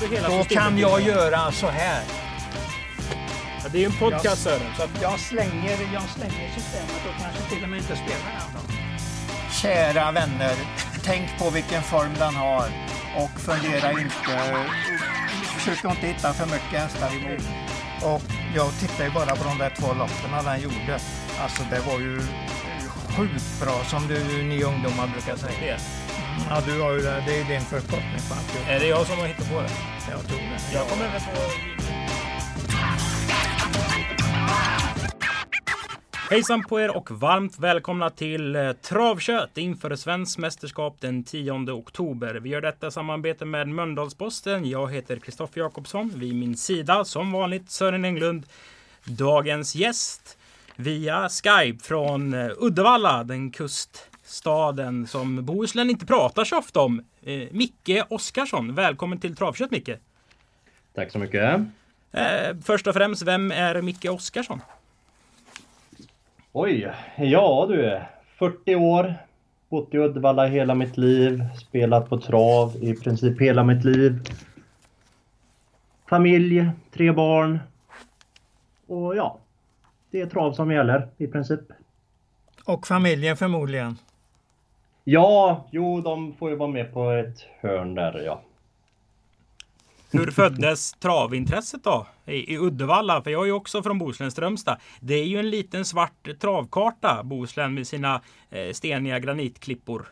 du hela Då systemet? kan jag göra så här. Ja, det är ju en podcast Sören. Så att, Jag slänger, jag slänger systemet och kanske till och med inte spelar den då. Kära vänner, tänk på vilken form den har och fundera inte. Försök inte hitta för mycket hästar emot. Och jag tittar ju bara på de där två loppen den gjorde. Alltså det var ju sjukt bra som du, ni ungdomar brukar säga. Ja, du har ju det. Det är din förkortning på alltihop. Är det jag som har hittat på det? Jag tror det. Jag kommer väl på... Hejsan på er och varmt välkomna till eh, Travkött inför Svenskt mästerskap den 10 oktober. Vi gör detta i samarbete med Mölndalsposten. Jag heter Kristoffer Jakobsson. Vid min sida som vanligt Sören Englund. Dagens gäst via Skype från eh, Uddevalla, den kuststaden som Bohuslän inte pratar så ofta om. Eh, Micke Oskarsson, välkommen till Travkött Micke. Tack så mycket. Eh, först och främst, vem är Micke Oskarsson? Oj, ja du. 40 år. Bott i Uddevalla hela mitt liv. Spelat på trav i princip hela mitt liv. Familj, tre barn. Och ja, det är trav som gäller i princip. Och familjen förmodligen. Ja, jo, de får ju vara med på ett hörn där ja. Hur föddes travintresset då? I, I Uddevalla, för jag är ju också från Bohuslän, Strömstad. Det är ju en liten svart travkarta, Bohuslän med sina eh, steniga granitklippor.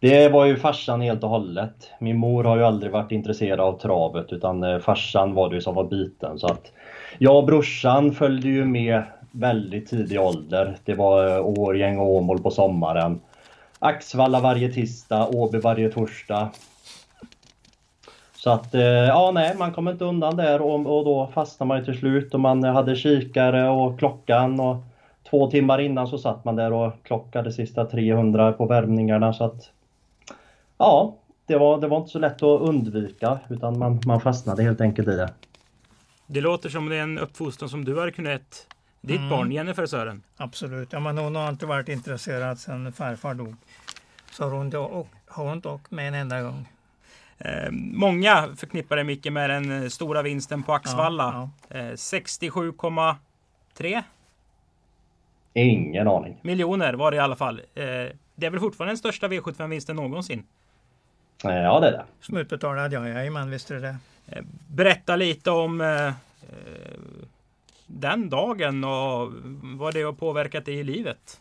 Det var ju farsan helt och hållet. Min mor har ju aldrig varit intresserad av travet utan eh, farsan var det ju som var biten. Så att jag och brorsan följde ju med väldigt tidig ålder. Det var eh, Årgäng och Åmål på sommaren. Axvalla varje tisdag, Åby varje torsdag. Så att, eh, ja nej, man kom inte undan där och, och då fastnade man ju till slut och man hade kikare och klockan och två timmar innan så satt man där och klockade sista 300 på värmningarna så att Ja, det var, det var inte så lätt att undvika utan man, man fastnade helt enkelt i det. Det låter som det är en uppfostran som du har kunnat ditt Mm. barn Jennifer Sören. Absolut. Ja, men hon har inte varit intresserad sedan farfar dog. Så har hon, då, har hon dock med en enda gång. Eh, många förknippar det mycket med den eh, stora vinsten på Axvalla. Ja, Eh, 67,3 Ingen aning. miljoner var det i alla fall. Eh, det är väl fortfarande den största V75-vinsten någonsin. Eh, Ja, det är det. Som utbetalad, ja, jajamän, visst är det. Eh, Berätta lite om den dagen och vad det har påverkat dig i livet.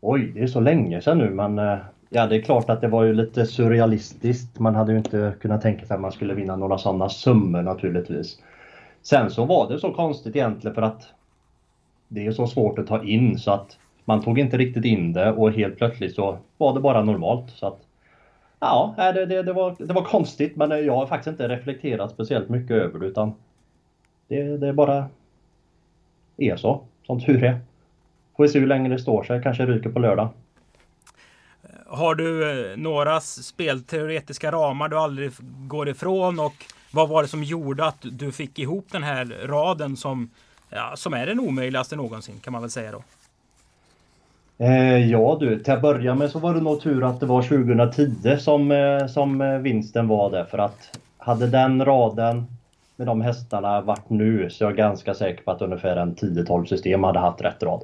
Oj, det är så länge sedan nu men eh, ja, det är klart att det var ju lite surrealistiskt. Man hade ju inte kunnat tänka sig att man skulle vinna några sådana summor naturligtvis. Sen så var det så konstigt egentligen för att det är så svårt att ta in så att man tog inte riktigt in det och helt plötsligt så var det bara normalt. Så att, ja, det, det, det, var, det var konstigt men eh, jag har faktiskt inte reflekterat speciellt mycket över det utan det, det bara är så, som tur är. Får vi se hur länge det står sig, kanske ryker på lördag. Har du eh, några spelteoretiska ramar du aldrig går ifrån och vad var det som gjorde att du fick ihop den här raden som, ja, som är den omöjligaste någonsin kan man väl säga då? Eh, ja du, till att börja med så var det nog tur att det var 2010 som, eh, som vinsten var där för att hade den raden med de hästarna varit nu så är jag ganska säker på att ungefär en 10-12 system hade haft rätt rad.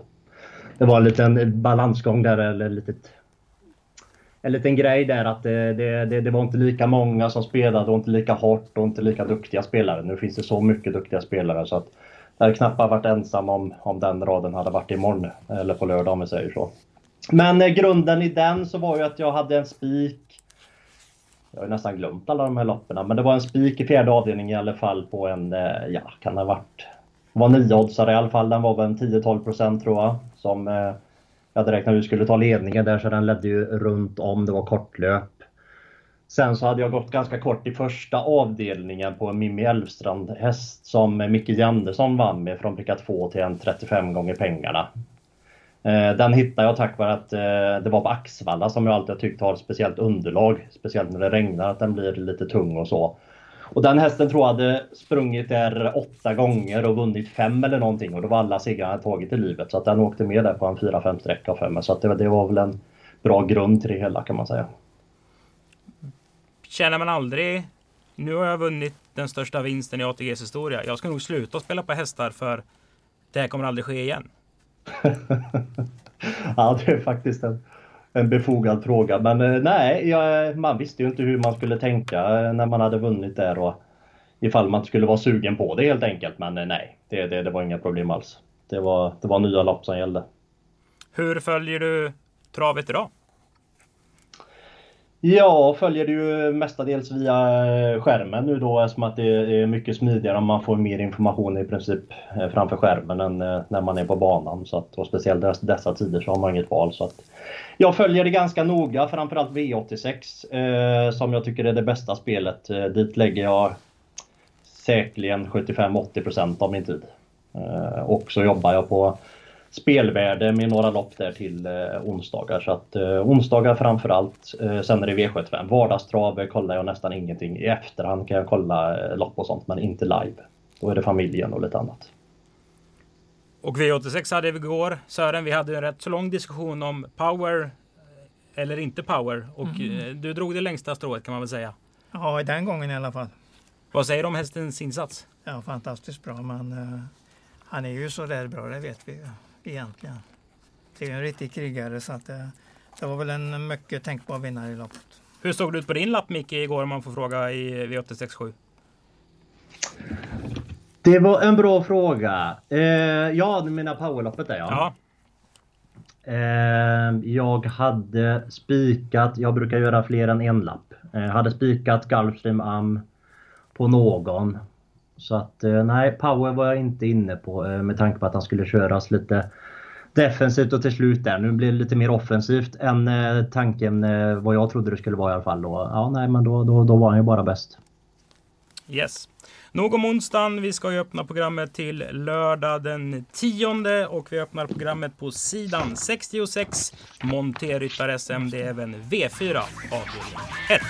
Det var en liten balansgång där eller litet en liten grej där att det, det, det, det var inte lika många som spelade och inte lika hårt och inte lika duktiga spelare. Nu finns det så mycket duktiga spelare så att jag hade knappt varit ensam om, om den raden hade varit imorgon eller på lördag om vi säger så. Men eh, grunden i den så var ju att jag hade en spik. Jag har ju nästan glömt alla de här loppen men det var en spik i fjärde avdelningen i alla fall på en, eh, ja kan det ha varit, var niooddsare i alla fall. Den var väl en 10-12 procent tror jag. Som eh, jag hade räknat ut skulle ta ledningen där så den ledde ju runt om. Det var kortlöp. Sen så hade jag gått ganska kort i första avdelningen på en Mimmi Elfstrand häst som Micke Jandersson vann med från pricka 2 till en 35 gånger pengarna. Eh, den hittade jag tack vare att eh, det var på Axvalla som jag alltid har tyckt har ett speciellt underlag. Speciellt när det regnar, att den blir lite tung och så. Och den hästen tror jag hade sprungit där åtta gånger och vunnit fem eller någonting och då var alla segrar han tagit i livet. Så att den åkte med där på en fyra, fem streck av fem. Så att det, det var väl en bra grund till det hela kan man säga. känner man aldrig nu har jag vunnit den största vinsten i ATGs historia. Jag ska nog sluta spela på hästar för det här kommer aldrig ske igen. ja, det är faktiskt en, en befogad fråga. Men eh, nej, jag, man visste ju inte hur man skulle tänka eh, när man hade vunnit där och ifall man skulle vara sugen på det helt enkelt. Men eh, nej, det, det, det var inga problem alls. Det var, det var nya lopp som gällde. Hur följer du travet idag? Ja, följer det ju mestadels via eh, skärmen nu då eftersom att det är mycket smidigare om man får mer information i princip eh, framför skärmen än eh, när man är på banan. Så att, och speciellt dessa tider så har man inget val. Så att jag följer det ganska noga, framförallt V86 eh, som jag tycker är det bästa spelet. Eh, dit lägger jag säkerligen 75-80% av min tid. Eh, och så jobbar jag på spelvärde med några lopp där till eh, onsdagar. Så att eh, onsdagar framförallt. Eh, sen är det V75. Vardagstrav kollar jag nästan ingenting. I efterhand kan jag kolla eh, lopp och sånt men inte live. Då är det familjen och lite annat. Och V86 hade vi igår. Sören, vi hade en rätt så lång diskussion om power eh, eller inte power. Och mm. du drog det längsta strået kan man väl säga. Ja, den gången i alla fall. Vad säger du om hästens insats? Ja, fantastiskt bra. Men uh, han är ju så där bra, det vet vi egentligen. Det är en riktig krigare så att det, det var väl en mycket tänkbar vinnare i loppet. Hur såg det ut på din lapp Micke igår om man får fråga i V867? Det var en bra fråga. Eh, ja, du menar powerloppet där ja. ja. Eh, jag hade spikat, jag brukar göra fler än en lapp. Eh, hade spikat Gulfstream Am på någon. Så att eh, nej, power var jag inte inne på eh, med tanke på att han skulle köras lite defensivt och till slut där. Nu blir det lite mer offensivt än eh, tanken vad jag trodde det skulle vara i alla fall. Och, ja, nej, men då, då, då var han ju bara bäst. Yes. Nog om onsdagen. Vi ska ju öppna programmet till lördag den 10 och vi öppnar programmet på sidan 66. Monterryttar SM. Det är även V4 avdelning 1.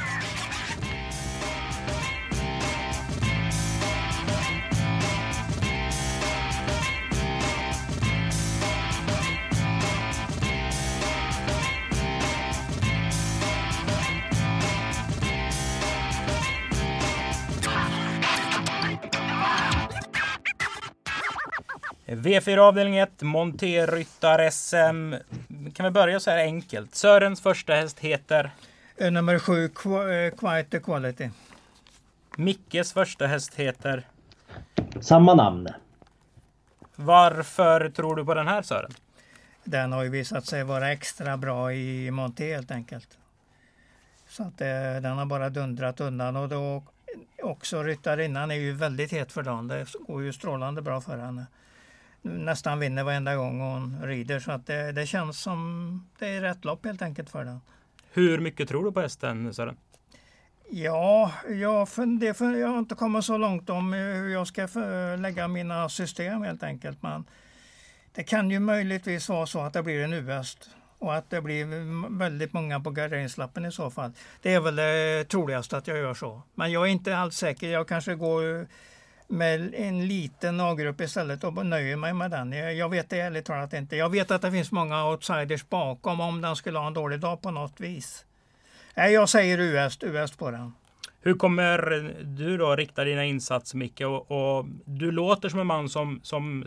V4 avdelning 1, Monterryttar SM. Kan vi börja så här enkelt? Sörens första häst heter? Eh, nummer 7, eh, Quiet Quality. Mickes första häst heter? Samma namn. Varför tror du på den här Sören? Den har ju visat sig vara extra bra i Monté helt enkelt. Så att eh, den har bara dundrat undan och då också ryttarinnan är ju väldigt het för dagen. Det går ju strålande bra för henne nästan vinner varenda gång hon rider. Så att det, det, känns som det är rätt lopp helt enkelt för den. Hur mycket tror du på hästen Sören? Ja, jag, funder, jag har inte kommit så långt om hur jag ska lägga mina system helt enkelt. Men det kan ju möjligtvis vara så att det blir en U-häst och att det blir väldigt många på garderingslappen i så fall. Det är väl det troligaste att jag gör så. Men jag är inte alls säker. Jag kanske går med en liten A-grupp istället och nöjer mig med den. Jag vet det ärligt talat inte. Jag vet att det finns många outsiders bakom om den skulle ha en dålig dag på något vis. Jag säger US, US på den. Hur kommer du då rikta dina insatser Micke? Och, och, du låter som en man som, som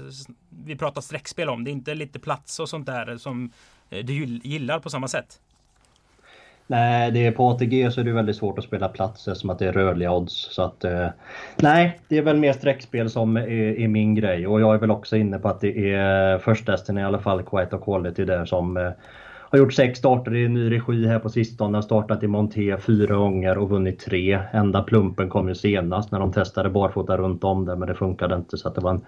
vi pratar streckspel om. Det är inte lite plats och sånt där som du gillar på samma sätt. Nej, det är på ATG så är det väldigt svårt att spela plats som att det är rörliga odds. Så att, eh, nej, det är väl mer streckspel som är, är, min grej. Och jag är väl också inne på att det är eh, förstesten i alla fall, Quiet och Quality där som eh, har gjort sex starter i ny regi här på sistone. Har startat i Monté fyra gånger och vunnit tre. Enda plumpen kom ju senast när de testade barfota runt om det men det funkade inte så att det var en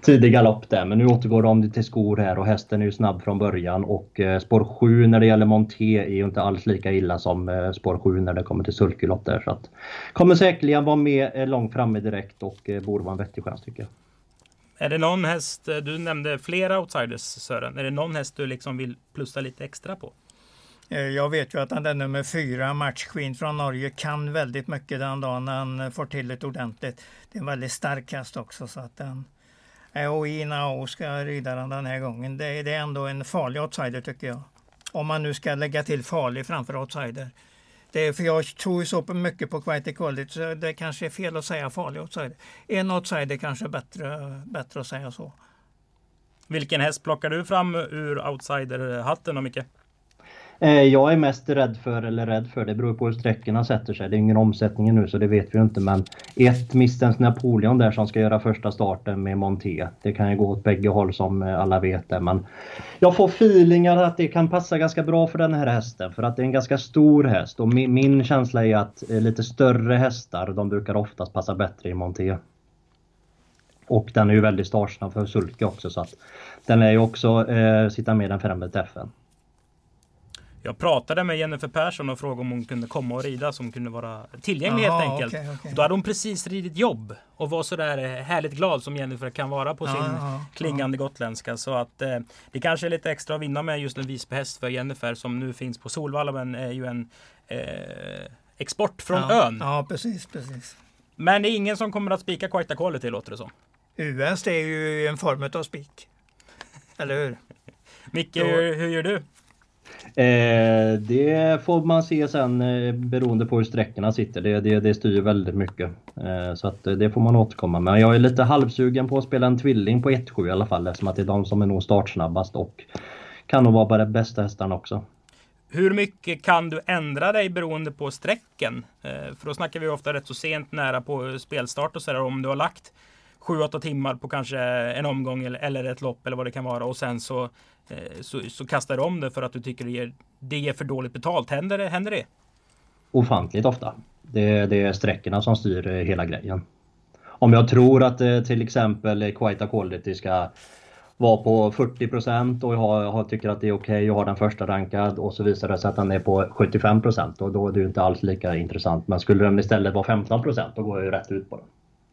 tidig galopp där. Men nu återgår de till skor här och hästen är ju snabb från början och eh, spår 7 när det gäller Monté är ju inte alls lika illa som eh, spår 7 när det kommer till sulkylopp där. Så att, kommer säkerligen vara med eh, långt framme direkt och borde vara en vettig chans tycker jag. Är det någon häst, eh, du nämnde flera outsiders Sören, är det någon häst du liksom vill plussa lite extra på? Eh, jag vet ju att han den nummer fyra, Match Queen från Norge, kan väldigt mycket den dagen han eh, får till det ordentligt. Det är en väldigt stark häst också så att den och Inao ska rida den den här gången. Det, det är ändå en farlig outsider tycker jag. Om man nu ska lägga till farlig framför outsider. Det är, för jag tror ju så mycket på Quite College så det kanske är fel att säga farlig outsider. En outsider kanske är bättre, bättre att säga så. Vilken häst plockar du fram ur outsiderhatten då, Micke? Eh, jag är mest rädd för, eller rädd för, det beror på hur sträckorna sätter sig. Det är ingen omsättning nu så det vet vi ju inte men ett Mistens Napoleon där som ska göra första starten med Monté. Det kan ju gå åt bägge håll som alla vet det men jag får feelingar att det kan passa ganska bra för den här hästen för att det är en ganska stor häst och min, min känsla är att eh, lite större hästar de brukar oftast passa bättre i Monté. Och den är ju väldigt startsnabb för sulke också så att den är ju också eh, sitta med den främre träffen. Jag pratade med Jennifer Persson och frågade om hon kunde komma och rida som kunde vara tillgänglig Aha, helt enkelt. Okay, okay. Då hade hon precis ridit jobb och var sådär härligt glad som Jennifer kan vara på sin Aha, klingande gotländska. Så att eh, det kanske är lite extra att vinna med just en Visbyhäst för Jennifer som nu finns på Solvalla men är ju en eh, export från ja, ön. Ja, precis, precis. Men det är ingen som kommer att spika Quaita Quality låter det som. US är ju en form av spik. Eller hur? Micke, hur, hur gör du? Eh, det får man se sen eh, beroende på hur sträckorna sitter. Det, det, det styr väldigt mycket. Eh, så att eh, det får man återkomma med. Jag är lite halvsugen på att spela en tvilling på 1-7 i alla fall eftersom att det är de som är nog startsnabbast och kan nog vara de bästa hästarna också. Hur mycket kan du ändra dig beroende på sträcken? Eh, för då snackar vi ofta rätt så sent nära på eh, spelstart och sådär. Om du har lagt 7-8 timmar på kanske en omgång eller, eller ett lopp eller vad det kan vara och sen så, eh, så, så kastar du om det för att du tycker det ger, det ger för dåligt betalt. Händer det? Händer det? Ofantligt ofta. Det, det är sträckorna som styr eh, hela grejen. Om jag tror att eh, till exempel Quita Quality ska vara på 40% och jag, jag tycker att det är okej okay, jag har den första rankad och så visar det sig att den är på 75 och då är det inte alls lika intressant. Men skulle den istället vara 15 då går jag ju rätt ut på den.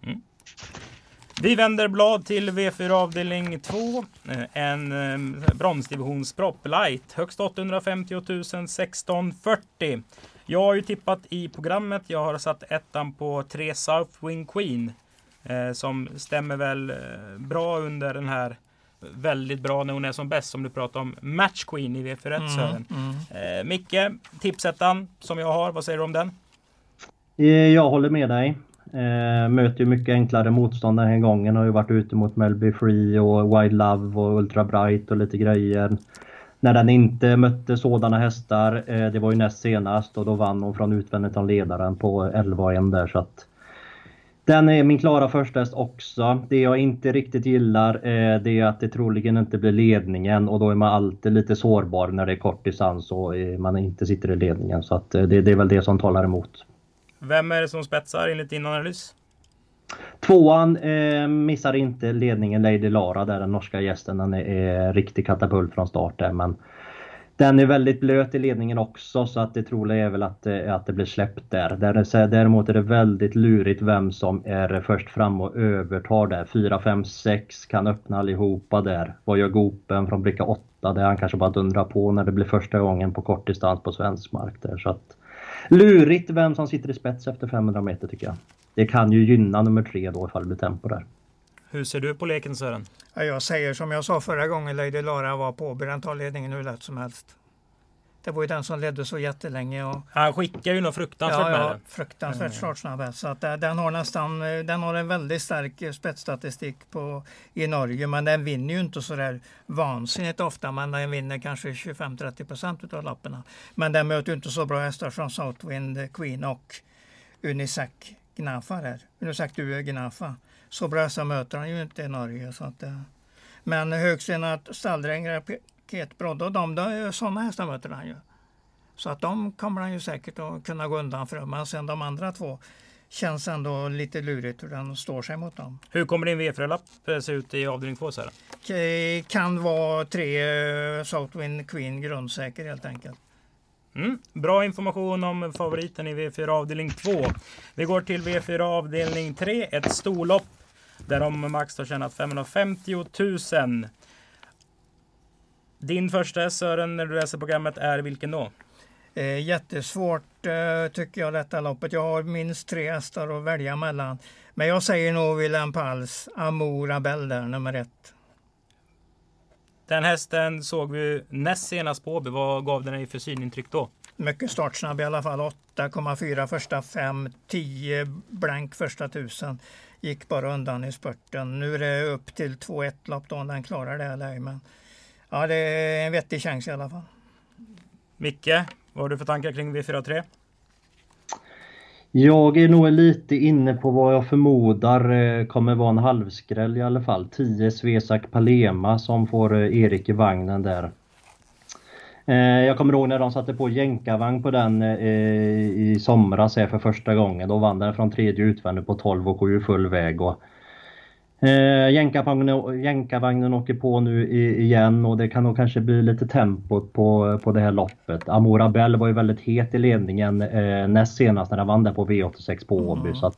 Mm. Vi vänder blad till V4 avdelning 2. Eh, en eh, bronsdivisionspropp light. Högst 850 000 1640. Jag har ju tippat i programmet. Jag har satt ettan på 3 South Wing Queen. Eh, som stämmer väl bra under den här väldigt bra när hon är som bäst som du pratar om Match Queen i V41 mm, Sören. Mm. Eh, Micke, tipsettan som jag har, vad säger du om den? Jag håller med dig. Eh, möter ju mycket enklare motstånd den här gången. Har ju varit ute mot Melby Free och Wide Love och Ultra Bright och lite grejer. När den inte mötte sådana hästar, eh, det var ju näst senast och då vann hon från utvändigt av ledaren på 11-1 där så att den är min klara första häst också. Det jag inte riktigt gillar eh, det är att det troligen inte blir ledningen och då är man alltid lite sårbar när det är kort distans och eh, man inte sitter i ledningen. Så att eh, det, det är väl det som talar emot. Vem är det som spetsar enligt din analys? Tvåan eh, missar inte ledningen Lady Lara där den norska gästen. Den är, är riktig katapult från start där men den är väldigt blöt i ledningen också så att det troliga är väl att, eh, att det blir släppt där. Däremot är det väldigt lurigt vem som är först fram och övertar där. 4, 5, 6 kan öppna allihopa där. Vad gör Gopen från bricka 8? Där han kanske bara dundrar på när det blir första gången på kortdistans på svensk mark där. Så att, Lurigt vem som sitter i spets efter 500 meter tycker jag. Det kan ju gynna nummer tre då ifall det blir tempo där. Hur ser du på leken Sören? Ja, jag säger som jag sa förra gången Lady Lara var på. Den tar ledningen hur lätt som helst. Det var ju den som ledde så jättelänge. Och, Han skickar ju något fruktansvärt ja, med ja, fruktansvärt mm. startsnabb Så att den har nästan, eh, den har en väldigt stark eh, spetsstatistik på, i Norge. Men den vinner ju inte så där vansinnigt ofta. Men den vinner kanske 25-30 procent av lapparna. Men den möter ju inte så bra hästar som Southwind Queen och Unisac Gnafa där. Unisac du Gnafa. Så bra hästar möter han ju inte i Norge. Så att, eh, men Högstenat Stalldräng raketbrodd och de, de, sådana hästar möter han ju. Så att de kommer han ju säkert att kunna gå undan för. Men sen de andra två känns ändå lite lurigt hur den står sig mot dem. Hur kommer din V4-lapp eh, se ut i avdelning 2? Kan vara tre eh, Southwind Queen grundsäker helt enkelt. Mm, bra information om favoriten i V4 avdelning 2. Vi går till V4 avdelning 3, ett storlopp där de max har tjänat 550 000. Din första Sören när du läser programmet är vilken då? Eh, jättesvårt eh, tycker jag detta loppet. Jag har minst tre hästar att välja mellan. Men jag säger nog Wilhelm Pals Amour Abel där, nummer ett. Den hästen såg vi näst senast på Vad gav den dig för synintryck då? jättemycket startsnabb i alla fall. 8,4 första 5, 10 blank första 1000. Gick bara undan i spurten. Nu är det upp till 2-1 lopp då om den klarar det. Eller, men, ja, det är en vettig chans i alla fall. Micke, vad har du för tankar kring V43? Jag är nog lite inne på vad jag förmodar eh, kommer vara en halvskräll i alla fall. 10 Svesak Palema som får eh, Erik i vagnen där. Eh, jag kommer ihåg när de satte på jänkarvagn på den i somras här för första gången. Då vann den från tredje utvändigt på 12 och 7 full väg. Och Eh, jänkarvagnen, jänkarvagnen åker på nu igen och det kan nog kanske bli lite tempot på, på det här loppet. Amora Bell var ju väldigt het i ledningen eh, näst senast när han vann där på V86 på Åby. Mm. Så att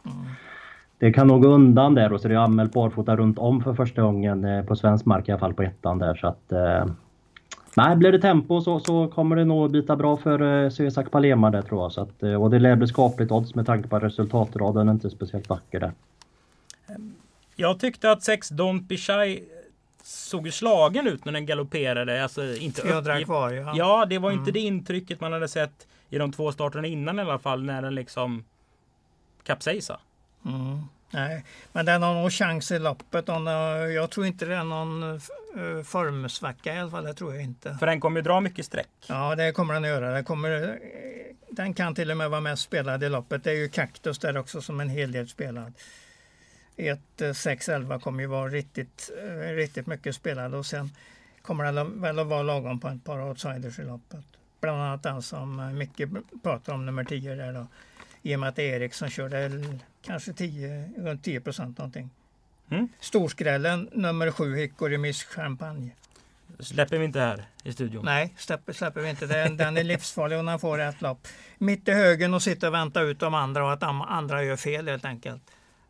det kan nog gå undan där och så är det anmält barfota runt om för första gången eh, på svensk mark i alla fall på ettan där. Så att, eh, nej, blir det tempo så, så kommer det nog bita bra för eh, Palema där tror jag. Så att, eh, och det lär bli skapligt odds med tanke på att resultatraden är inte speciellt vacker där. Jag tyckte att sex Don't Be Shy såg slagen ut när den galopperade. Alltså inte upp... kvar, ja. ja, det var mm. inte det intrycket man hade sett i de två starterna innan i alla fall. När den liksom kapsejsade. Mm. Nej, men den har nog chans i loppet. Jag tror inte det är någon eh, formsvacka i alla fall. Det tror jag inte. För den kommer ju dra mycket streck. Ja, det kommer den att göra. Den, kommer, den kan till och med vara mest spelad i loppet. Det är ju Kaktus där också som en hel del spelad. 1-6-11 kommer ju vara riktigt, eh, riktigt mycket spelad och sen kommer det väl att vara lagom på ett par outsiders i loppet. Bland annat den som eh, Micke pratar om, nummer 10 där då. I och med att det är Erik som körde kanske 10, runt 10 procent någonting. Mm. Storskrällen nummer 7 Hickory Miss Champagne. Släpper vi inte här i studion? Nej, släpper, släpper vi inte. Den, den är livsfarlig om den får ett lopp. Mitt i högen och sitta och vänta ut de andra och att de andra gör fel helt enkelt.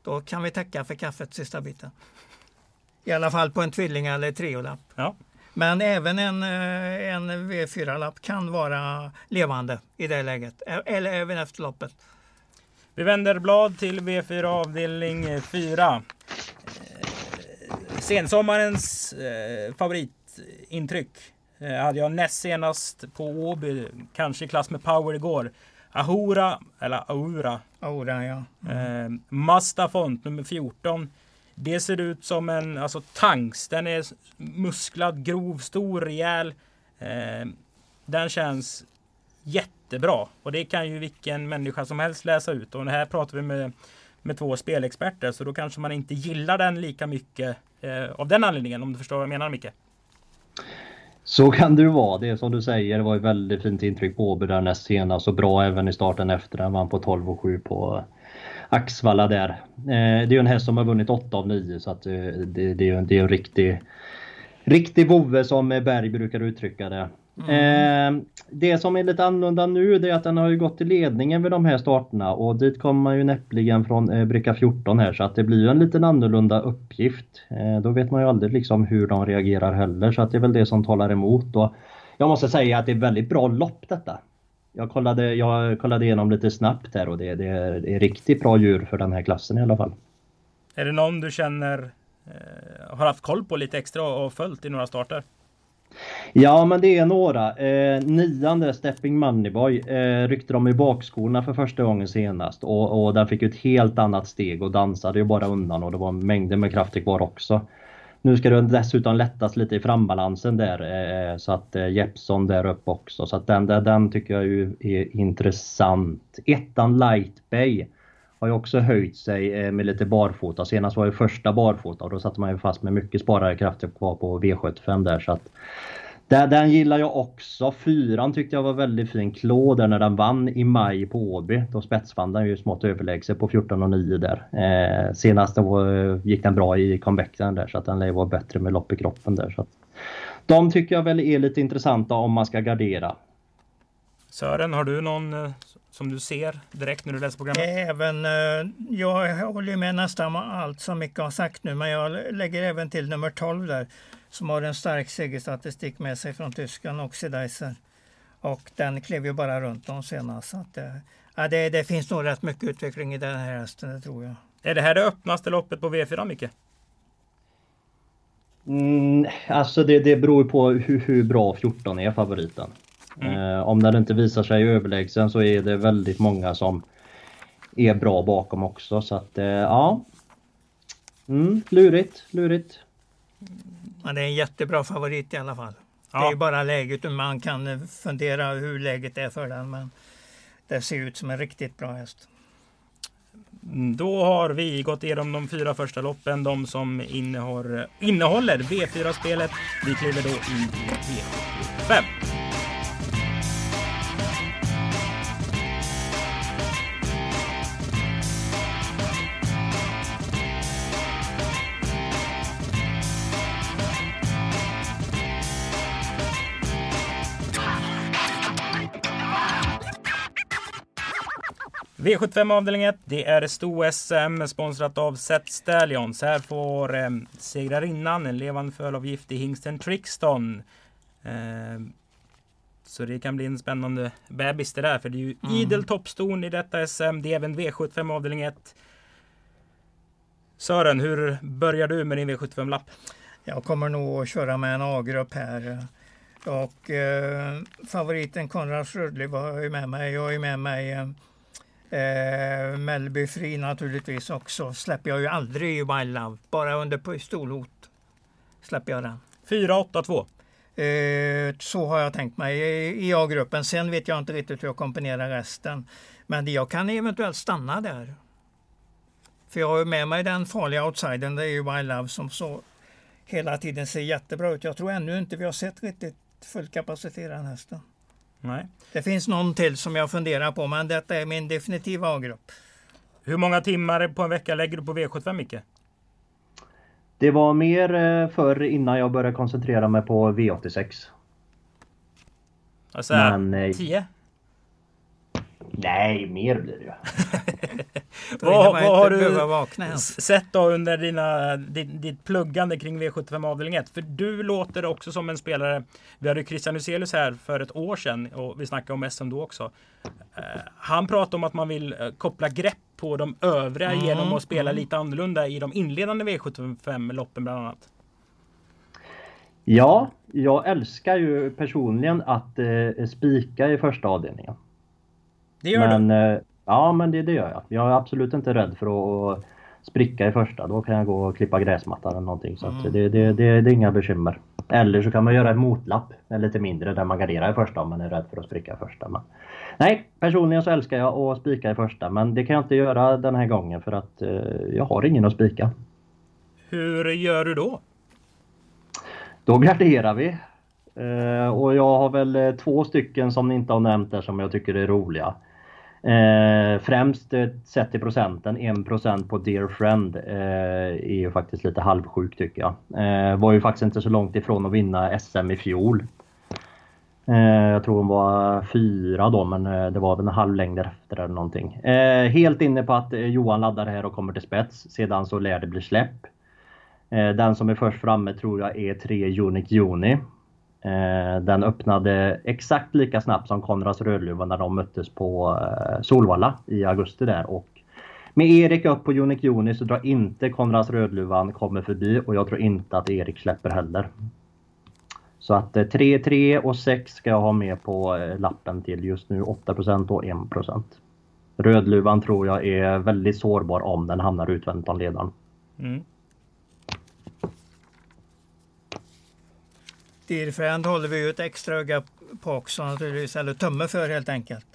Då kan vi tacka för kaffet sista biten. I alla fall på en tvilling eller triolapp. Ja. Men även en, eh, en V4-lapp kan vara levande i det läget. Eller även efter loppet. Vi vänder blad till V4 avdelning 4. Sensommarens eh, favoritintryck eh, hade jag näst senast på Åby, kanske i klass med Power igår. Ahura, eller Aura. Oh, Aura, ja. Mm. Eh, Mastafont nummer 14. Det ser ut som en alltså, tanks. Den är musklad, grov, stor, rejäl. Eh, den känns jättebra. Och det kan ju vilken människa som helst läsa ut. Och här pratar vi med, med två spelexperter. Så då kanske man inte gillar den lika mycket eh, av den anledningen. Om du förstår vad jag menar Micke? Så kan det ju vara. Det är som du säger, det var ett väldigt fint intryck på Åby där näst senast och bra även i starten efter den. Vann på 12 och 7 på Axvalla där. Eh, det är ju en häst som har vunnit 8 av 9 så att eh, det, det är ju en riktig, riktig vovve som Berg brukar uttrycka det. Mm. Eh, det som är lite annorlunda nu det är att den har ju gått i ledningen vid de här starterna och dit kommer man ju näppligen från eh, bricka 14 här så att det blir ju en liten annorlunda uppgift. Eh, då vet man ju aldrig liksom hur de reagerar heller så att det är väl det som talar emot. Och jag måste säga att det är väldigt bra lopp detta. Jag kollade, jag kollade igenom lite snabbt här och det, det, är, det är riktigt bra djur för den här klassen i alla fall. Är det någon du känner eh, har haft koll på lite extra och följt i några starter? Ja men det är några. Eh, nionde, Stepping Moneyboy, eh, ryckte de i bakskorna för första gången senast och, och den fick ett helt annat steg och dansade ju bara undan och det var mängder med krafter kvar också. Nu ska det dessutom lättas lite i frambalansen där eh, så att eh, Jeppson där uppe också så att den, den tycker jag ju är intressant. Ettan Light Bay har ju också höjt sig eh, med lite barfota. Senast var det första barfota och då satte man ju fast med mycket sparade krafter kvar på V75 där så att den, den gillar jag också. Fyran tyckte jag var väldigt fin. Klå där när den vann i maj på Åby. Då spetsvann den ju smått överlägset på 14.09 där. Eh, senast då eh, gick den bra i comebacken där så att den lär vara bättre med lopp i kroppen där. Så att, de tycker jag väl är lite intressanta om man ska gardera. Sören, har du någon eh, som du ser direkt när du läser programmet? Även, eh, jag håller med nästan allt som Micke har sagt nu, men jag lägger även till nummer 12 där som har en stark segerstatistik med sig från Tyskland, Oxidizer. Och den klev ju bara runt dem senast. Så att, eh, ja, det, det, finns nog rätt mycket utveckling i den här hästen, det tror jag. Är det här det öppnaste loppet på V4, Micke? Mm, alltså det, det beror på hur, hur bra 14 är favoriten. Mm. Eh, om den inte visar sig överlägsen så är det väldigt många som är bra bakom också så att eh, ja. Mm, lurigt, lurigt. Ja, det är en jättebra favorit i alla fall. Ja. Det är bara läget man kan fundera hur läget är för den men det ser ut som en riktigt bra häst. Mm, då har vi gått igenom de fyra första loppen, de som innehåller, innehåller V4-spelet. Vi kliver då in i V75. V75 avdelning 1. Det är sto-SM sponsrat av Set Stallions. Här får eh, segrarinnan en levande fölavgift i hingsten Trixton. Eh, så det kan bli en spännande bebis det där. För det är ju mm. idel toppston i detta SM. Det är även V75 avdelning 1. Sören, hur börjar du med din V75-lapp? Jag kommer nog att köra med en A-grupp här. Och eh, favoriten Konrad Rödliv har jag med mig. Jag ju med mig eh, Mellby Fri naturligtvis också. Släpper jag ju aldrig i Wild Love. Bara under pistolhot släpper jag den. 4-8-2. Eh, så har jag tänkt mig i A-gruppen. Sen vet jag inte riktigt hur jag komponerar resten. Men jag kan eventuellt stanna där. För jag har med mig den farliga outsidern, det är ju Wild Love som så hela tiden ser jättebra ut. Jag tror ännu inte vi har sett riktigt full kapacitet i den hästen. Nej. Det finns någon till som jag funderar på, men detta är min definitiva A-grupp. Hur många timmar på en vecka lägger du på V75, Micke? Det var mer eh, förr innan jag började koncentrera mig på V86. Alltså, men, 10? Eh, Nej, mer blir det ju. vad, vad har du sett då under dina, ditt, ditt pluggande kring V75 avdelning 1? För du låter också som en spelare. Vi hade Christian Huselius här för ett år sedan och vi snackade om SM då också. Uh, han pratade om att man vill uh, koppla grepp på de övriga mm, genom att spela mm. lite annorlunda i de inledande V75-loppen bland annat. Ja, jag älskar ju personligen att eh, spika i första avdelningen. Det gör men, du? Eh, ja, men det, det gör jag. Jag är absolut inte rädd för att spricka i första. Då kan jag gå och klippa gräsmattan eller någonting. Så mm. det, det, det, det är inga bekymmer. Eller så kan man göra en motlapp, lite mindre, där man garderar i första om man är rädd för att spricka i första. Men, nej, personligen så älskar jag att spika i första, men det kan jag inte göra den här gången för att eh, jag har ingen att spika. Hur gör du då? Då garderar vi. Eh, och jag har väl eh, två stycken som ni inte har nämnt där som jag tycker är roliga. Eh, främst eh, sett till procenten, 1% på Dear Friend eh, är ju faktiskt lite halvsjuk tycker jag. Eh, var ju faktiskt inte så långt ifrån att vinna SM i fjol. Eh, jag tror hon var fyra då men eh, det var väl en halv längd efter eller någonting. Eh, helt inne på att eh, Johan laddar här och kommer till spets. Sedan så lär det bli släpp. Eh, den som är först framme tror jag är 3 Unic Juni. Eh, den öppnade exakt lika snabbt som Konrads Rödluva när de möttes på eh, Solvalla i augusti där. Och med Erik upp på Unic Juni så drar inte Konrads Rödluvan kommer förbi och jag tror inte att Erik släpper heller. Så att eh, 3-3 och 6 ska jag ha med på eh, lappen till just nu 8% och 1 Rödluvan tror jag är väldigt sårbar om den hamnar utvändigt om ledaren. Mm. Deerfriend håller vi ju ett extra öga på också naturligtvis, eller tumme för helt enkelt.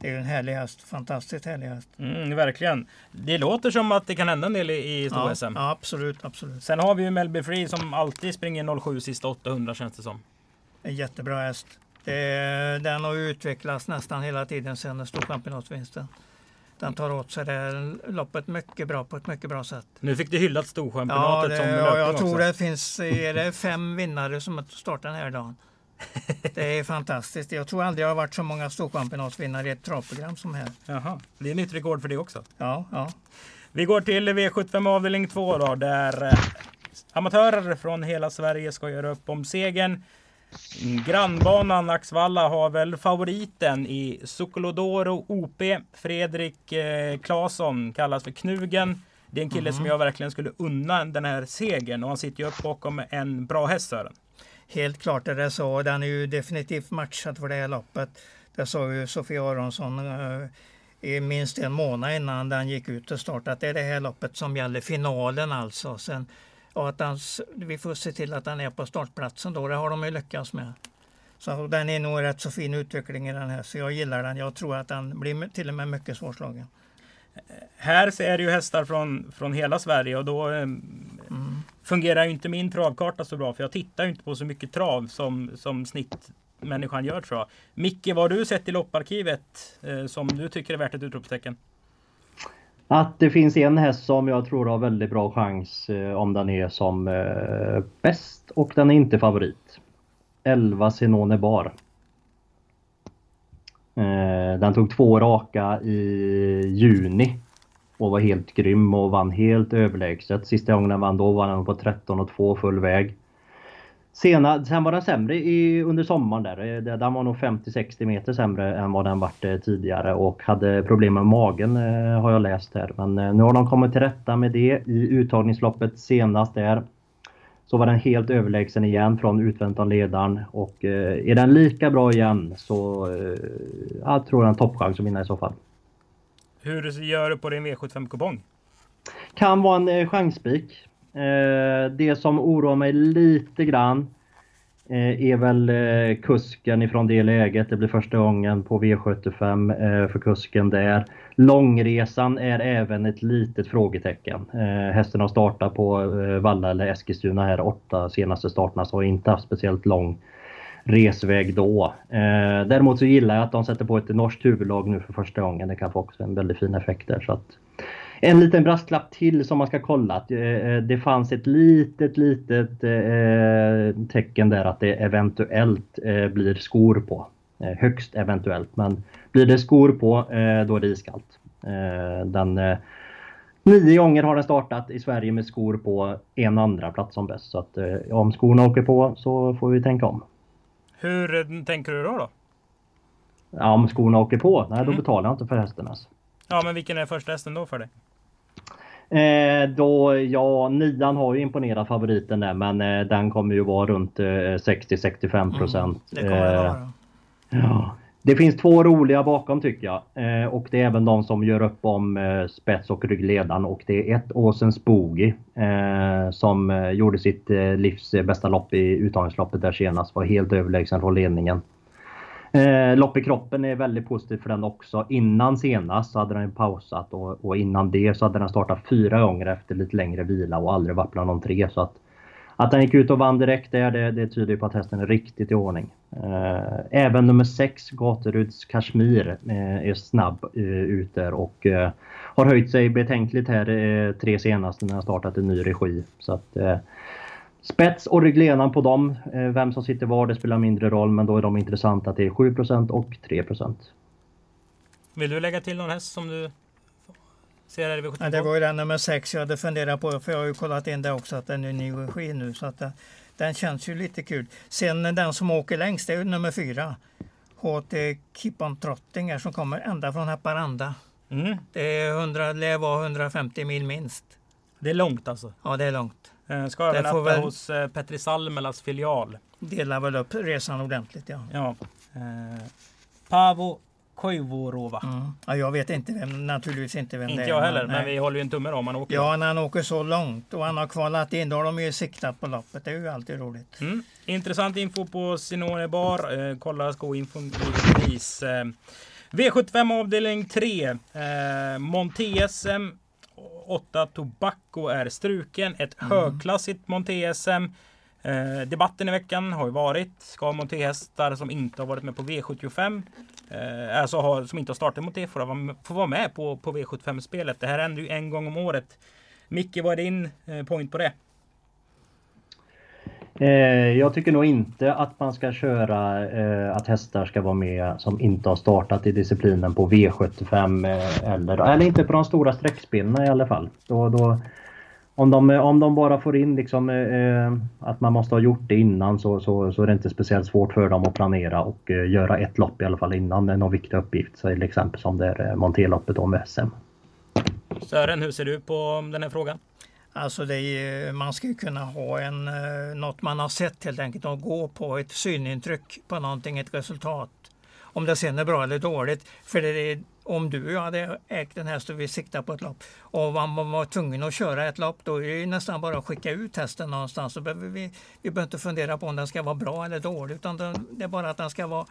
Det är en härlig häst, fantastiskt härlig häst. Mm, verkligen. Det låter som att det kan hända en del i, i stor-SM. Ja, ja, absolut, absolut. Sen har vi ju Melby Free som alltid springer 07 sista 800 känns det som. En jättebra häst. Det, den har utvecklats nästan hela tiden sedan storchampionatsvinsten den tar åt sig det loppet mycket bra på ett mycket bra sätt. Nu fick du hyllat Storchampionatet ja, som Ja, jag tror också. det finns är det fem vinnare som startar den här dagen. Det är fantastiskt. Jag tror aldrig jag har varit så många Storchampionatsvinnare i ett travprogram som här. Jaha, det är nytt rekord för det också. Ja, ja. Vi går till V75 avdelning 2 då, där eh, amatörer från hela Sverige ska göra upp om segern. Grannbanan Axvalla har väl favoriten i Sokolodoro OP. Fredrik eh, Claesson kallas för Knugen. Det är en kille mm. som jag verkligen skulle unna den här segern och han sitter ju upp bakom en bra häst Sören. helt klart är det så. Den är ju definitivt matchad för det här loppet. Det sa ju Sofie Aronsson uh, i minst en månad innan den gick ut och startade. Det är det här loppet som gäller finalen alltså. Sen, och att den, vi får se till att den är på startplatsen då. Det har de ju lyckats med. Så den är nog rätt så fin utveckling i den här. Så jag gillar den. Jag tror att den blir till och med mycket svårslagen. Här är det ju hästar från, från hela Sverige och då eh, mm. fungerar ju inte min travkarta så bra. För jag tittar inte på så mycket trav som, som snittmänniskan gör tror jag. Micke, vad har du sett i lopparkivet eh, som du tycker är värt ett utropstecken? Att det finns en häst som jag tror har väldigt bra chans eh, om den är som eh, bäst och den är inte favorit. 11 Senone Bar. Eh, den tog två raka i juni och var helt grym och vann helt överlägset. Sista gången den vann då var den på 13 och 2 full väg. Sena, sen var den sämre i, under sommaren där. Den var nog 50-60 meter sämre än vad den varit eh, tidigare och hade problem med magen eh, har jag läst här. Men nu har de kommit till rätta med det i uttagningsloppet senast där så var den helt överlägsen igen från utvänt av ledaren. Och eh, är den lika bra igen så eh, jag tror jag en toppchans att vinna i så fall. Hur gör du på din V75-kupong? Kan vara en eh, chanspik. Eh, Eh, det som oroar mig lite grann eh, är väl eh, kusken ifrån det läget. Det blir första gången på V75 för kusken där. Långresan är även ett litet frågetecken. Hästen har startat på Valla eller Eskilstuna här åtta senaste starterna så har inte haft speciellt lång resväg då. Däremot så gillar jag att de sätter på ett norskt huvudlag nu för första gången. Det kan få också en väldigt fin effekt där. Så att, en liten brasklapp till som man ska kolla. Det fanns ett litet, litet tecken där att det eventuellt blir skor på. Högst eventuellt, men blir det skor på, då är det iskallt. Den Nio gånger har den startat i Sverige med skor på en andra plats som bäst. Så att om skorna åker på så får vi tänka om. Hur tänker du då? då? Ja, om skorna åker på, nej då mm. betalar jag inte för hästen alltså. Ja, men vilken är första hästen då för dig? Eh, då, ja, nian har ju imponerat favoriten där, men eh, den kommer ju vara runt eh, 60-65 procent. Mm, det kommer det vara. Eh, ja. Det finns två roliga bakom tycker jag. Eh, och det är även de som gör upp om eh, spets och ryggledaren. Och det är ett Åsens Boogie som gjorde sitt livs bästa lopp i uttagningsloppet där senast. Var helt överlägsen från ledningen. Eh, lopp i kroppen är väldigt positivt för den också. Innan senast så hade den pausat och, och, innan det så hade den startat fyra gånger efter lite längre vila och aldrig varit bland de tre. Så att, att den gick ut och vann direkt där, det, det tyder på att hästen är riktigt i ordning. Eh, även nummer 6, Gateruds Kashmir, eh, är snabb eh, ut där och eh, har höjt sig betänkligt här eh, tre senaste när han startat i ny regi. Så att, eh, Spets och ryggledaren på dem, eh, vem som sitter var, det spelar mindre roll, men då är de intressanta till 7% och 3% Vill du lägga till någon häst som du ser här i ja, Det var ju den nummer 6 jag hade funderat på, för jag har ju kollat in det också, att den är ny regi nu. Så att den, den känns ju lite kul. Sen den som åker längst, det är nummer 4. HT Kippon Trottinger som kommer ända från Haparanda. Mm. Det är 100, det var 150 mil minst. Det är långt alltså? Ja, det är långt. Eh, ska övernatta väl... hos eh, Petri Salmelas filial. Delar väl upp resan ordentligt ja. ja. Eh, Pavo Koivorova. Mm. Ja, jag vet inte vem, naturligtvis inte vem inte det är. Inte jag heller, men, men vi håller ju en tumme om han åker. Ja, när han åker så långt och han har kvalat in, då har de ju siktat på loppet. Det är ju alltid roligt. Mm. Intressant info på Sinone Bar. Eh, kolla skoinfon givetvis. Eh, V75 avdelning 3. Eh, Monte-SM 8 Tobacco är struken. Ett mm. högklassigt Monté-SM. Eh, debatten i veckan har ju varit, ska Monté-hästar som inte har varit med på V75, eh, alltså har, som inte har startat Monté, få vara, vara med på, på V75-spelet. Det här händer ju en gång om året. Micke, vad är din eh, point på det? Eh, jag tycker nog inte att man ska köra eh, att hästar ska vara med som inte har startat i disciplinen på V75 eh, eller, eller inte på de stora sträckspinnarna i alla fall. Då, då, om, de, om de bara får in liksom, att man måste ha gjort det innan så, så, så är det inte speciellt svårt för dem att planera och göra ett lopp i alla fall innan det är någon viktig uppgift. Så till exempel som det är Monteloppet om SM. Sören, hur ser du på um, den här frågan? Alltså är, man ska kunna ha en, eh, något man har sett helt enkelt och gå på ett synintryck på någonting, ett resultat. Om det sen är bra eller dåligt. För det är, om du och jag hade ägt en häst och vi siktade på ett lopp och man var tvungen att köra ett lopp då är det nästan bara att skicka ut hästen någonstans. Så behöver vi, vi behöver inte fundera på om den ska vara bra eller dålig utan det är bara att den ska vara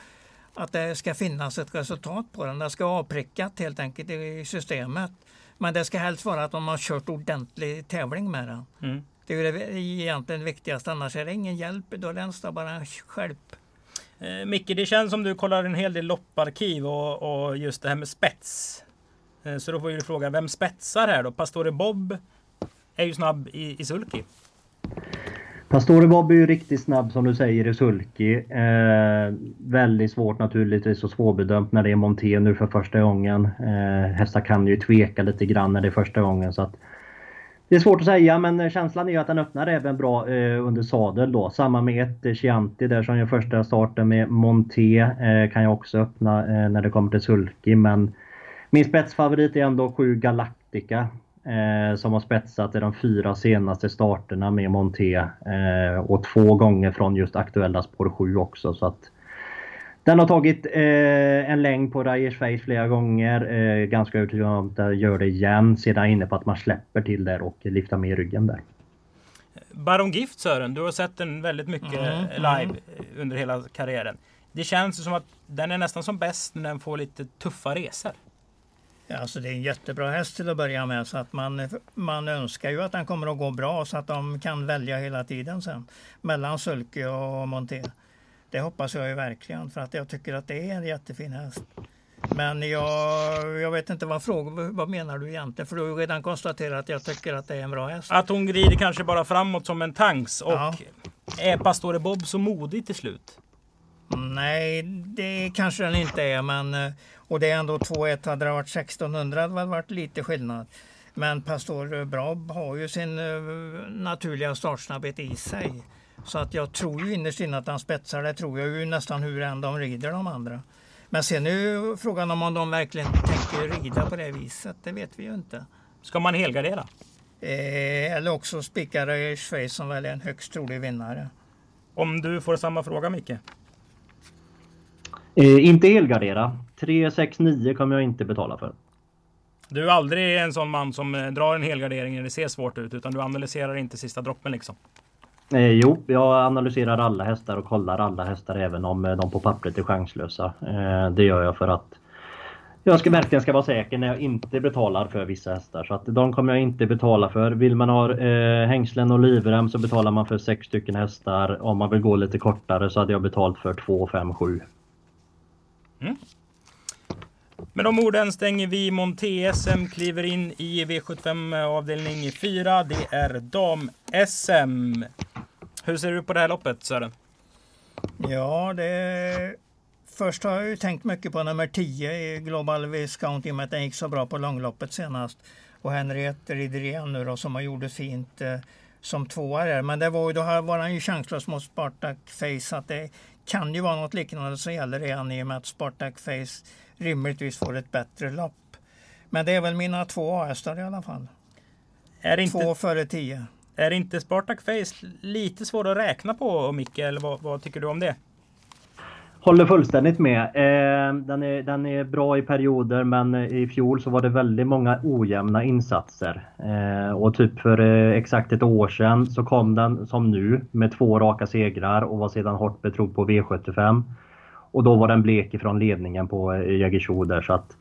att det ska finnas ett resultat på den. Den ska vara avprickat helt enkelt i systemet. Men det ska helst vara att de har kört ordentlig tävling med den. Mm. Det är det egentligen viktigaste, annars är det ingen hjälp. Då det bara skälp. Eh, Micke, det känns som du kollar en hel del lopparkiv och, och just det här med spets. Eh, så då får vi fråga, vem spetsar här då? Pastore Bob är ju snabb i, i sulky. Pastore Bob är ju riktigt snabb som du säger i sulky. Eh, väldigt svårt naturligtvis och svårbedömt när det är monté nu för första gången. Eh, hästar kan ju tveka lite grann när det är första gången. Så att det är svårt att säga men känslan är ju att den öppnar även bra eh, under sadel då. Samma med ett eh, Chianti där som gör första starten med Monté. Eh, kan jag också öppna eh, när det kommer till sulky men min spetsfavorit är ändå 7 Galactica eh, som har spetsat i de fyra senaste starterna med Monté eh, och två gånger från just aktuella spår 7 också. Så att den har tagit eh, en längd på Rajers Face flera gånger. Eh, ganska övertygad om att den gör det igen. Sedan inne på att man släpper till där och lyfter med ryggen där. Baron Gift Sören, du har sett den väldigt mycket mm, live mm. under hela karriären. Det känns som att den är nästan som bäst när den får lite tuffa resor. Alltså det är en jättebra häst till att börja med så att man, man önskar ju att den kommer att gå bra så att de kan välja hela tiden sen mellan sulke och monté. Det hoppas jag ju verkligen för att jag tycker att det är en jättefin häst. Men jag, jag vet inte vad frågan, vad menar du egentligen? För du har redan konstaterat att jag tycker att det är en bra häst. Att hon glider kanske bara framåt som en tanks och ja. är Pastore Bob så modig till slut? Nej, det kanske den inte är, men och det är ändå 2-1. Hade det varit 1600 hade det varit lite skillnad. Men Pastor Braab har ju sin uh, naturliga startsnabbhet i sig. Så att jag tror ju innerst inne att han spetsar. Det tror jag ju nästan hur än de rider de andra. Men sen är ju frågan om de verkligen tänker rida på det viset. Det vet vi ju inte. Ska man helgardera? Eh, eller också spikar Schweiz som väl är en högst trolig vinnare. Om du får samma fråga Micke? Eh, inte helgardera. 369 kommer jag inte betala för. Du är aldrig en sån man som eh, drar en helgardering när det ser svårt ut, utan du analyserar inte sista droppen liksom? Eh, jo, jag analyserar alla hästar och kollar alla hästar även om eh, de på pappret är chanslösa. Eh, det gör jag för att jag ska verkligen ska vara säker när jag inte betalar för vissa hästar. Så att de kommer jag inte betala för. Vill man ha eh, hängslen och livrem så betalar man för sex stycken hästar. Om man vill gå lite kortare så hade jag betalt för 2, 5, 7. Mm. Med de orden stänger vi Monté-SM, kliver in i V75 eh, avdelning 4. Det är dam-SM. Hur ser du på det här loppet Sören? Ja, det... Först har jag ju tänkt mycket på nummer 10 i Global Viscount i och med att den gick så bra på långloppet senast. Och Henriette Ridrén nu då som har gjort det fint eh, som tvåa där. Men det var, då var han ju chanslös mot Spartak Face. Att det kan ju vara något liknande som gäller redan i och med att Spartak Face rimligtvis får ett bättre lopp. Men det är väl mina två A-hästar i alla fall. Är inte, två före tio. Är inte Spartak Face lite svår att räkna på Micke? Eller vad, vad tycker du om det? Håller fullständigt med. Eh, den, är, den är bra i perioder men i fjol så var det väldigt många ojämna insatser. Eh, och typ för eh, exakt ett år sedan så kom den som nu med två raka segrar och var sedan hårt betrodd på V75. Och då var den blek ifrån ledningen på eh, Jägersro där så att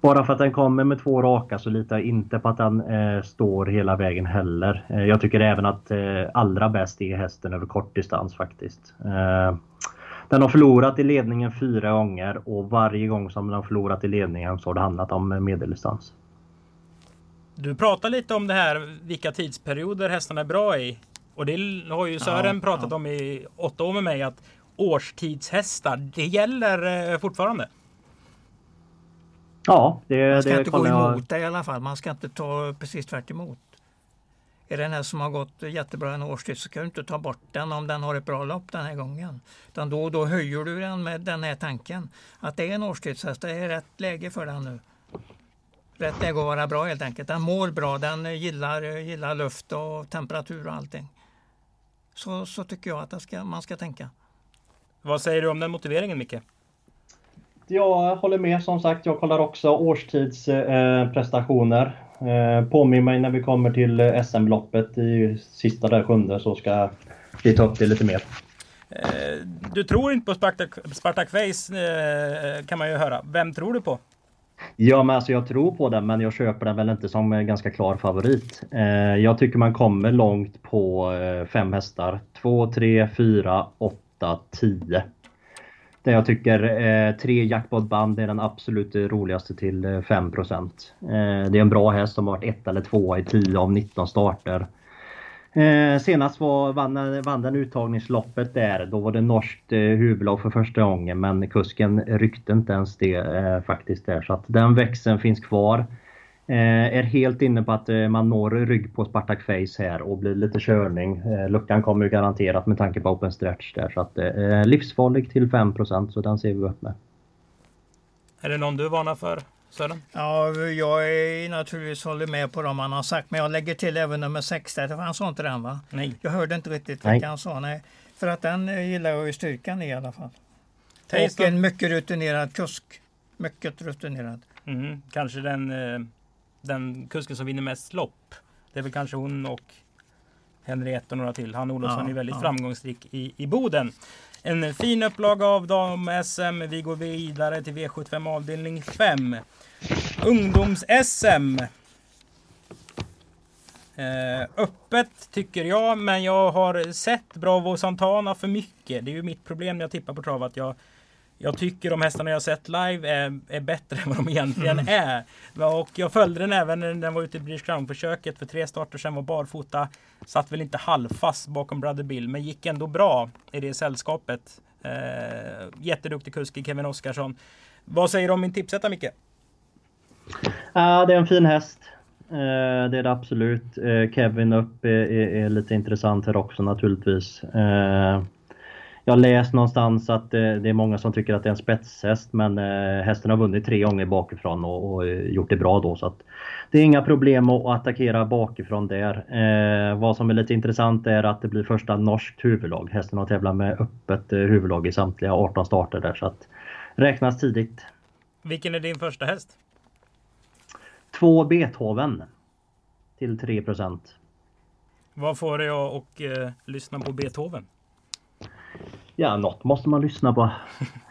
bara för att den kommer med två raka så litar jag inte på att den eh, står hela vägen heller. Eh, jag tycker även att eh, allra bäst är hästen över kortdistans faktiskt. Eh, den har förlorat i ledningen fyra gånger och varje gång som den har förlorat i ledningen så har det handlat om medeldistans. Du pratar lite om det här vilka tidsperioder hästarna är bra i. Och det har ju Sören ja, pratat ja. om i åtta år med mig att årstidshästar, det gäller eh, fortfarande. Ja, det Man ska det inte gå emot jag... det i alla fall. Man ska inte ta precis tvärt emot. Är det en häst som har gått jättebra en årstid så ska du inte ta bort den om den har ett bra lopp den här gången. Utan då, då höjer du den med den här tanken. Att det är en årstidshäst, det är rätt läge för den nu. rätt läge att vara bra helt enkelt. Den mår bra, den gillar, gillar luft och temperatur och allting. Så, så tycker jag att ska, man ska tänka. Vad säger du om den motiveringen Micke? Jag håller med som sagt. Jag kollar också årstidsprestationer. Eh, påminn mig när vi kommer till eh, SM-loppet i sista där sjunde så ska vi ta upp det lite mer. Eh, du tror inte på Spartak, Spartak Face eh, kan man ju höra. Vem tror du på? Ja, men alltså jag tror på den, men jag köper den väl inte som ganska klar favorit. Eh, jag tycker man kommer långt på eh, fem hästar. 2, 3, 4, 8, 10. Där jag tycker eh, tre jackpotband är den absolut roligaste till eh, 5 eh, Det är en bra häst som varit ett eller två i 10 av 19 starter. Eh, senast var, vann, vann den uttagningsloppet där. Då var det norskt eh, huvudlag för första gången men kusken ryckte inte ens det eh, faktiskt där. Så att den växeln finns kvar. Eh, är helt inne på att eh, man når rygg på Spartak Face här och blir lite körning. Eh, luckan kommer ju garanterat med tanke på open stretch där. Så att eh, livsfarlig till 5 så den ser vi upp med. Är det någon du varnar för? Sören? Ja, jag är naturligtvis håller med på dem han har sagt, men jag lägger till även nummer 6 där, han sa inte den va? Nej. Jag hörde inte riktigt vad han sa, nej. För att den gillar jag ju styrkan i alla fall. Taste och en mycket rutinerad kusk. Mycket rutinerad. Mm, kanske den, eh, den kusken som vinner mest lopp. Det är väl kanske hon och Henriette och några till. Han Olofsson ja, är väldigt ja. framgångsrik i, i Boden. En fin upplaga av dam-SM. Vi går vidare till V75 avdelning 5. Ungdoms-SM. Eh, öppet tycker jag, men jag har sett Bravo Santana för mycket. Det är ju mitt problem när jag tippar på trav att jag jag tycker de hästarna jag sett live är, är bättre än vad de egentligen mm. är. Och jag följde den även när den var ute i British Crown-försöket för tre starter sedan var barfota. Satt väl inte halvfast bakom Brother Bill, men gick ändå bra i det sällskapet. Eh, jätteduktig kusk i Kevin Oskarsson. Vad säger du om min tipsetta Micke? Ja, det är en fin häst. Eh, det är det absolut. Eh, Kevin upp är, är, är, lite intressant här också naturligtvis. Eh, jag har läst någonstans att det, det är många som tycker att det är en spetshäst men eh, hästen har vunnit tre gånger bakifrån och, och, gjort det bra då. så att Det är inga problem att attackera bakifrån där. Eh, vad som är lite intressant är att det blir första norskt huvudlag. Hästen har tävlat med öppet eh, huvudlag i samtliga 18 starter där så att räknas tidigt. Vilken är din första häst? Två Beethoven till 3% Vad får dig att eh, lyssna på Beethoven? Ja, något måste man lyssna på.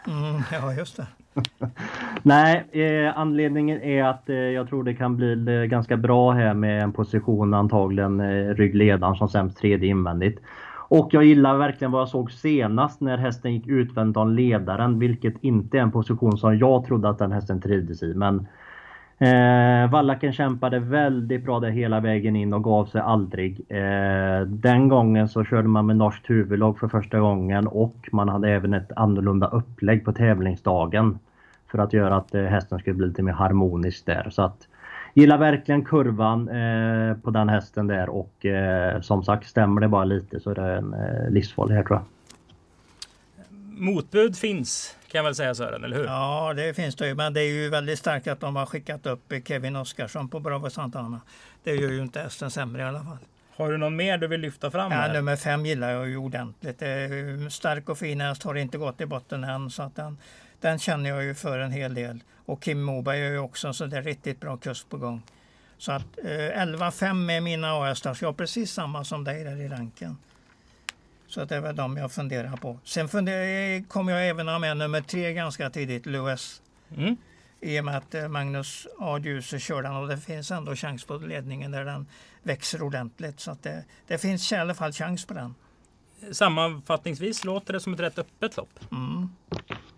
Mm, ja, just det. Nej, eh, anledningen är att eh, jag tror det kan bli eh, ganska bra här med en position antagligen eh, ryggledaren som sämst tredje invändigt. Och jag gillar verkligen vad jag såg senast när hästen gick utvänt om ledaren, vilket inte är en position som jag trodde att den hästen trivdes i. Men Eh, Wallaken kämpade väldigt bra där hela vägen in och gav sig aldrig. Eh, den gången så körde man med norskt huvudlag för första gången och man hade även ett annorlunda upplägg på tävlingsdagen. För att göra att eh, hästen skulle bli lite mer harmonisk där. Så att, gillar verkligen kurvan eh, på den hästen där och eh, som sagt stämmer det bara lite så är det en eh, livsfarlig här tror jag. Motbud finns kan jag väl säga Sören, eller hur? Ja, det finns det ju. Men det är ju väldigt starkt att de har skickat upp Kevin Oskarsson på Bravo Santana. Det gör ju inte hästen sämre i alla fall. Har du någon mer du vill lyfta fram? Ja, nummer fem gillar jag ju ordentligt. Stark och fin häst, har inte gått i botten än. Så att den, den känner jag ju för en hel del. Och Kim Moberg är ju också så det är riktigt bra kust på gång. Så att eh, 11-5 är mina A-hästar, så jag har precis samma som dig där i ranken. Så att det är väl de jag funderar på. Sen funderar, kommer jag även ha med nummer tre ganska tidigt, Lewis. Mm. I och med att eh, Magnus A. Djuse kör den och det finns ändå chans på ledningen där den växer ordentligt. Så att det, det finns i alla fall chans på den. Sammanfattningsvis låter det som ett rätt öppet lopp. Mm.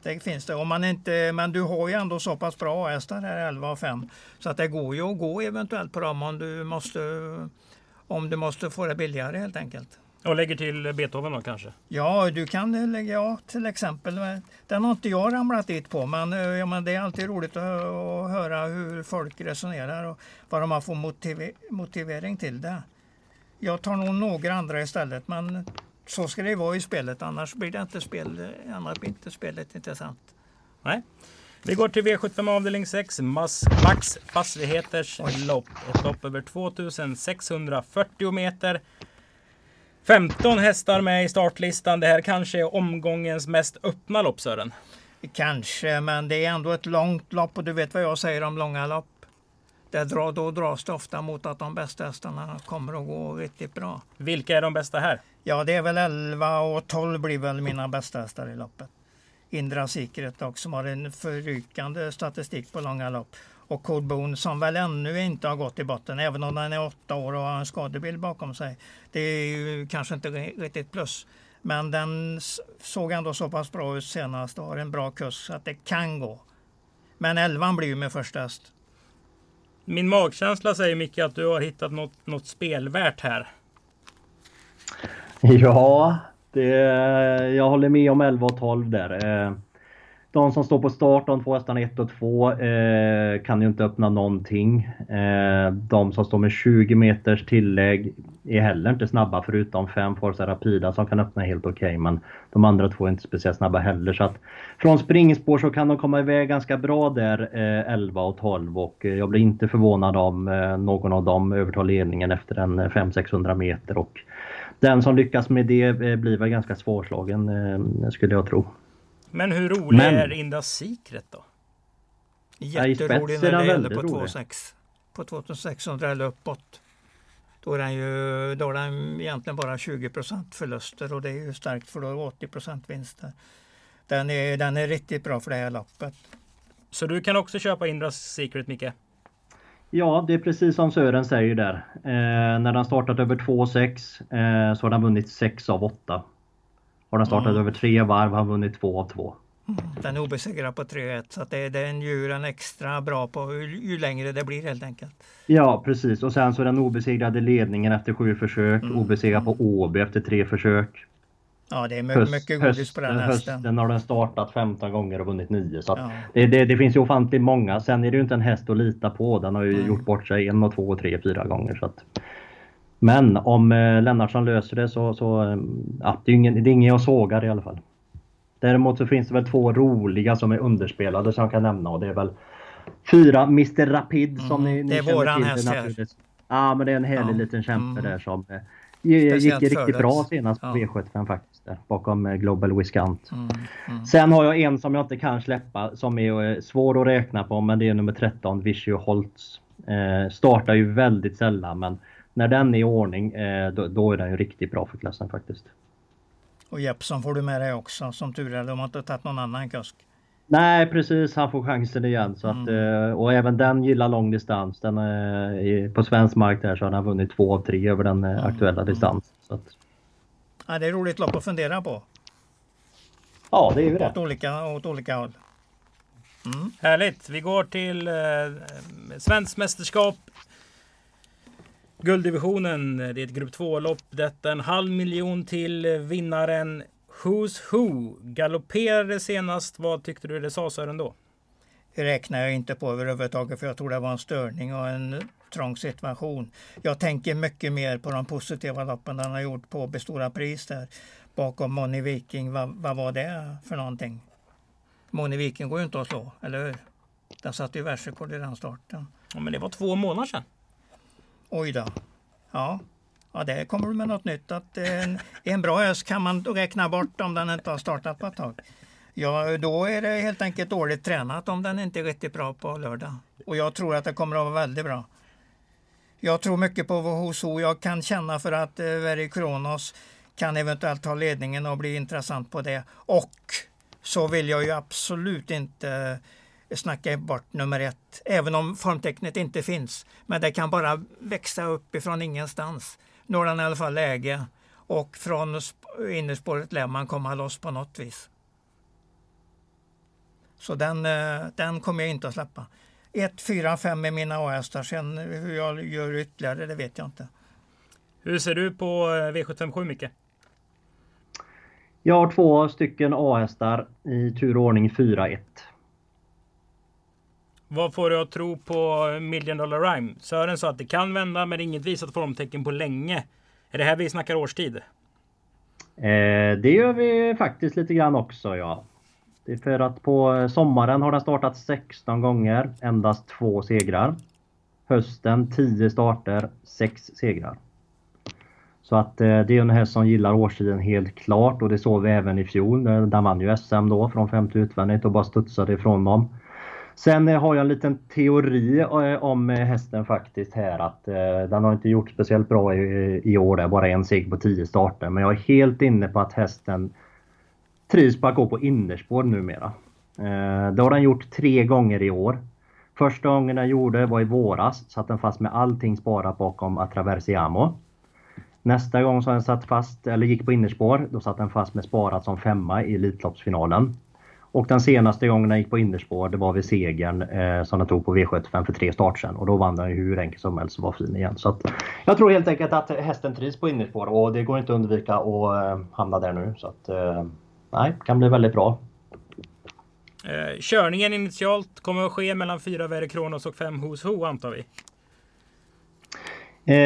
Det finns det. Om man inte, men du har ju ändå så pass bra hästar här 11 och 5. Så att det går ju att gå eventuellt på dem om du måste, om du måste få det billigare helt enkelt. Och lägger till Beethoven då kanske? Ja, du kan lägga, ja, till exempel. Den har inte jag ramlat dit på, men, eh, ja, men det är alltid roligt att, att höra hur folk resonerar och vad har för motiv, motivering till det. Jag tar nog några andra istället, men så ska det vara i spelet. Annars blir det inte, spel, annars blir inte spelet intressant. Nej. Vi går till V75 avdelning 6, Max, Max Fastigheters lopp. Ett lopp över 2640 meter. 15 hästar med i startlistan. Det här kanske är omgångens mest öppna lopp Sören. Kanske, men det är ändå ett långt lopp och du vet vad jag säger om långa lopp. Det drar, då dras det ofta mot att de bästa hästarna kommer att gå riktigt bra. Vilka är de bästa här? Ja, det är väl 11 och 12 blir väl mina bästa hästar i loppet. Indra Secret också som har en förrykande statistik på långa lopp. Och Code Boone som väl ännu inte har gått i botten, även om den är åtta år och har en skadebild bakom sig. Det är ju kanske inte riktigt plus. Men den såg ändå så pass bra ut senast och har en bra kurs så att det kan gå. Men elvan blir ju med första häst. Min magkänsla säger Micke att du har hittat något, något spelvärt här. Ja, det, jag håller med om 11 och 12 där. De som står på start, de två hästarna 1 och 2, eh, kan ju inte öppna någonting. Eh, de som står med 20 meters tillägg är heller inte snabba förutom 5 Forza Rapida som kan öppna helt okej. Okay, men de andra två är inte speciellt snabba heller. Så att från springspår så kan de komma iväg ganska bra där, eh, 11 och 12. Och eh, jag blir inte förvånad om eh, någon av dem övertar ledningen efter en eh, 500-600 meter. Och den som lyckas med det eh, blir väl ganska svårslagen eh, skulle jag tro. Men hur rolig Men, är Inda Secret då? Jätterolig när det gäller på 2,6. På 2600 eller uppåt. Då är den ju då är den egentligen bara 20% förluster och det är ju starkt för då är det 80 vinster. Den är, den är riktigt bra för det här loppet. Så du kan också köpa Indra Secret Micke? Ja, det är precis som Sören säger där. Eh, när den startat över 2,6 eh, så har den vunnit 6 av 8. Har den startat mm. över tre varv har han vunnit två av två. Mm. Den är obesegrad på 3-1 så att det, den djuren extra bra på ju, ju, längre det blir helt enkelt. Ja precis och sen så är den obesegrad i ledningen efter sju försök, mm. obesegrad på Åby efter tre försök. Ja det är mycket, höst, mycket godis höst, på den hästen. Hösten har den startat 15 gånger och vunnit 9 så ja. det, det, det, finns ju ofantligt många. Sen är det ju inte en häst att lita på. Den har ju mm. gjort bort sig en och två, tre, fyra gånger. Så att, men om eh, Lennartsson löser det så, så eh, ja, det är ingen, det är ingen jag sågar i alla fall. Däremot så finns det väl två roliga som är underspelade som jag kan nämna och det är väl fyra Mr Rapid som mm, ni, ni Det är våran häst här. Ja men det är en härlig ja. liten kämpe mm. där som eh, gick riktigt bra senast på ja. V75 faktiskt. Där, bakom eh, Global Viscount. Mm, mm. Sen har jag en som jag inte kan släppa som är eh, svår att räkna på men det är nummer 13 Vichy Holtz. Eh, startar ju väldigt sällan men när den är i ordning, eh, då, då, är den ju riktigt bra för klassen faktiskt. Och Jeppson får du med dig också som tur är. De har inte tagit någon annan kusk. Nej precis, han får chansen igen. Så att, mm. Eh, och även den gillar lång distans. Den är, på svensk mark där så har han vunnit två av tre över den eh, mm. aktuella distansen. Så att... ja, det är roligt lopp att fundera på. Ja, det är ju det. Åt olika, åt olika håll. Mm. Härligt. Vi går till eh, svenskt mästerskap Gulddivisionen, det är ett grupp 2-lopp. Detta en halv miljon till vinnaren Who's Who. Galopperade senast. Vad tyckte du det sa Sören då? Det räknar jag inte på överhuvudtaget för jag tror det var en störning och en trång situation. Jag tänker mycket mer på de positiva loppen han har gjort på Bestora Pris där bakom Moni Viking. Vad, vad var det för någonting? Moni Viking går ju inte att slå, eller hur? Den satte ju världsrekord i den starten. Ja, men det var två månader sedan. Oj då. Ja, ja det kommer du med något nytt. Att eh, en, en bra ös kan man räkna bort om den inte har startat på ett tag. Ja, då är det helt enkelt dåligt tränat om den inte är riktigt bra på lördag. Och jag tror att det kommer att vara väldigt bra. Jag tror mycket på WHO. Jag kan känna för att eh, Very Kronos kan eventuellt ta ledningen och bli intressant på det. Och så vill jag ju absolut inte snacka bort nummer ett, även om formtecknet inte finns. Men det kan bara växa upp ifrån ingenstans. Nu har den i alla fall läge och från innerspåret lär man komma loss på något vis. Så den, eh, den kommer jag inte att släppa. 1, 4, 5 är mina A-hästar. Sen hur jag gör ytterligare, det vet jag inte. Hur ser du på eh, V757 Micke? Jag har två stycken A-hästar i tur och ordning 4-1. Vad får du att tro på Million Dollar Rhyme? Sören sa att det kan vända men inget visat formtecken på länge. Är det här vi snackar årstid? Eh, det gör vi faktiskt lite grann också ja. Det är för att på sommaren har den startat 16 gånger, endast två segrar. Hösten 10 starter, 6 segrar. Så att eh, det är en häst som gillar årstiden helt klart och det såg vi även i fjol. Eh, den vann ju SM då från femte utvändigt och bara studsade ifrån dem. Sen eh, har jag en liten teori eh, om eh, hästen faktiskt här att den har inte gjort speciellt bra i, år. Det är bara en seger på 10 starter. Men jag är helt inne på att hästen trivs på att gå på innerspår numera. Det har den gjort tre gånger i år. Första gången den gjorde var i våras, satt den fast med allting sparat bakom Atraversiamo. Nästa gång som den satt fast, eller gick på innerspår, då satt den fast med sparat som femma i Elitloppsfinalen. Och den senaste gången han gick på innerspår, det var vid segern eh, som han tog på V75 för tre start sen. Och då vann han ju hur enkelt som helst och var fin igen. Så att, jag tror helt enkelt att hästen trivs på innerspår och det går inte att undvika att eh, hamna där nu. Så att, eh, nej, kan bli väldigt bra. Eh, körningen initialt kommer att ske mellan fyra Verre Kronos och fem Hos Ho antar vi? Eh,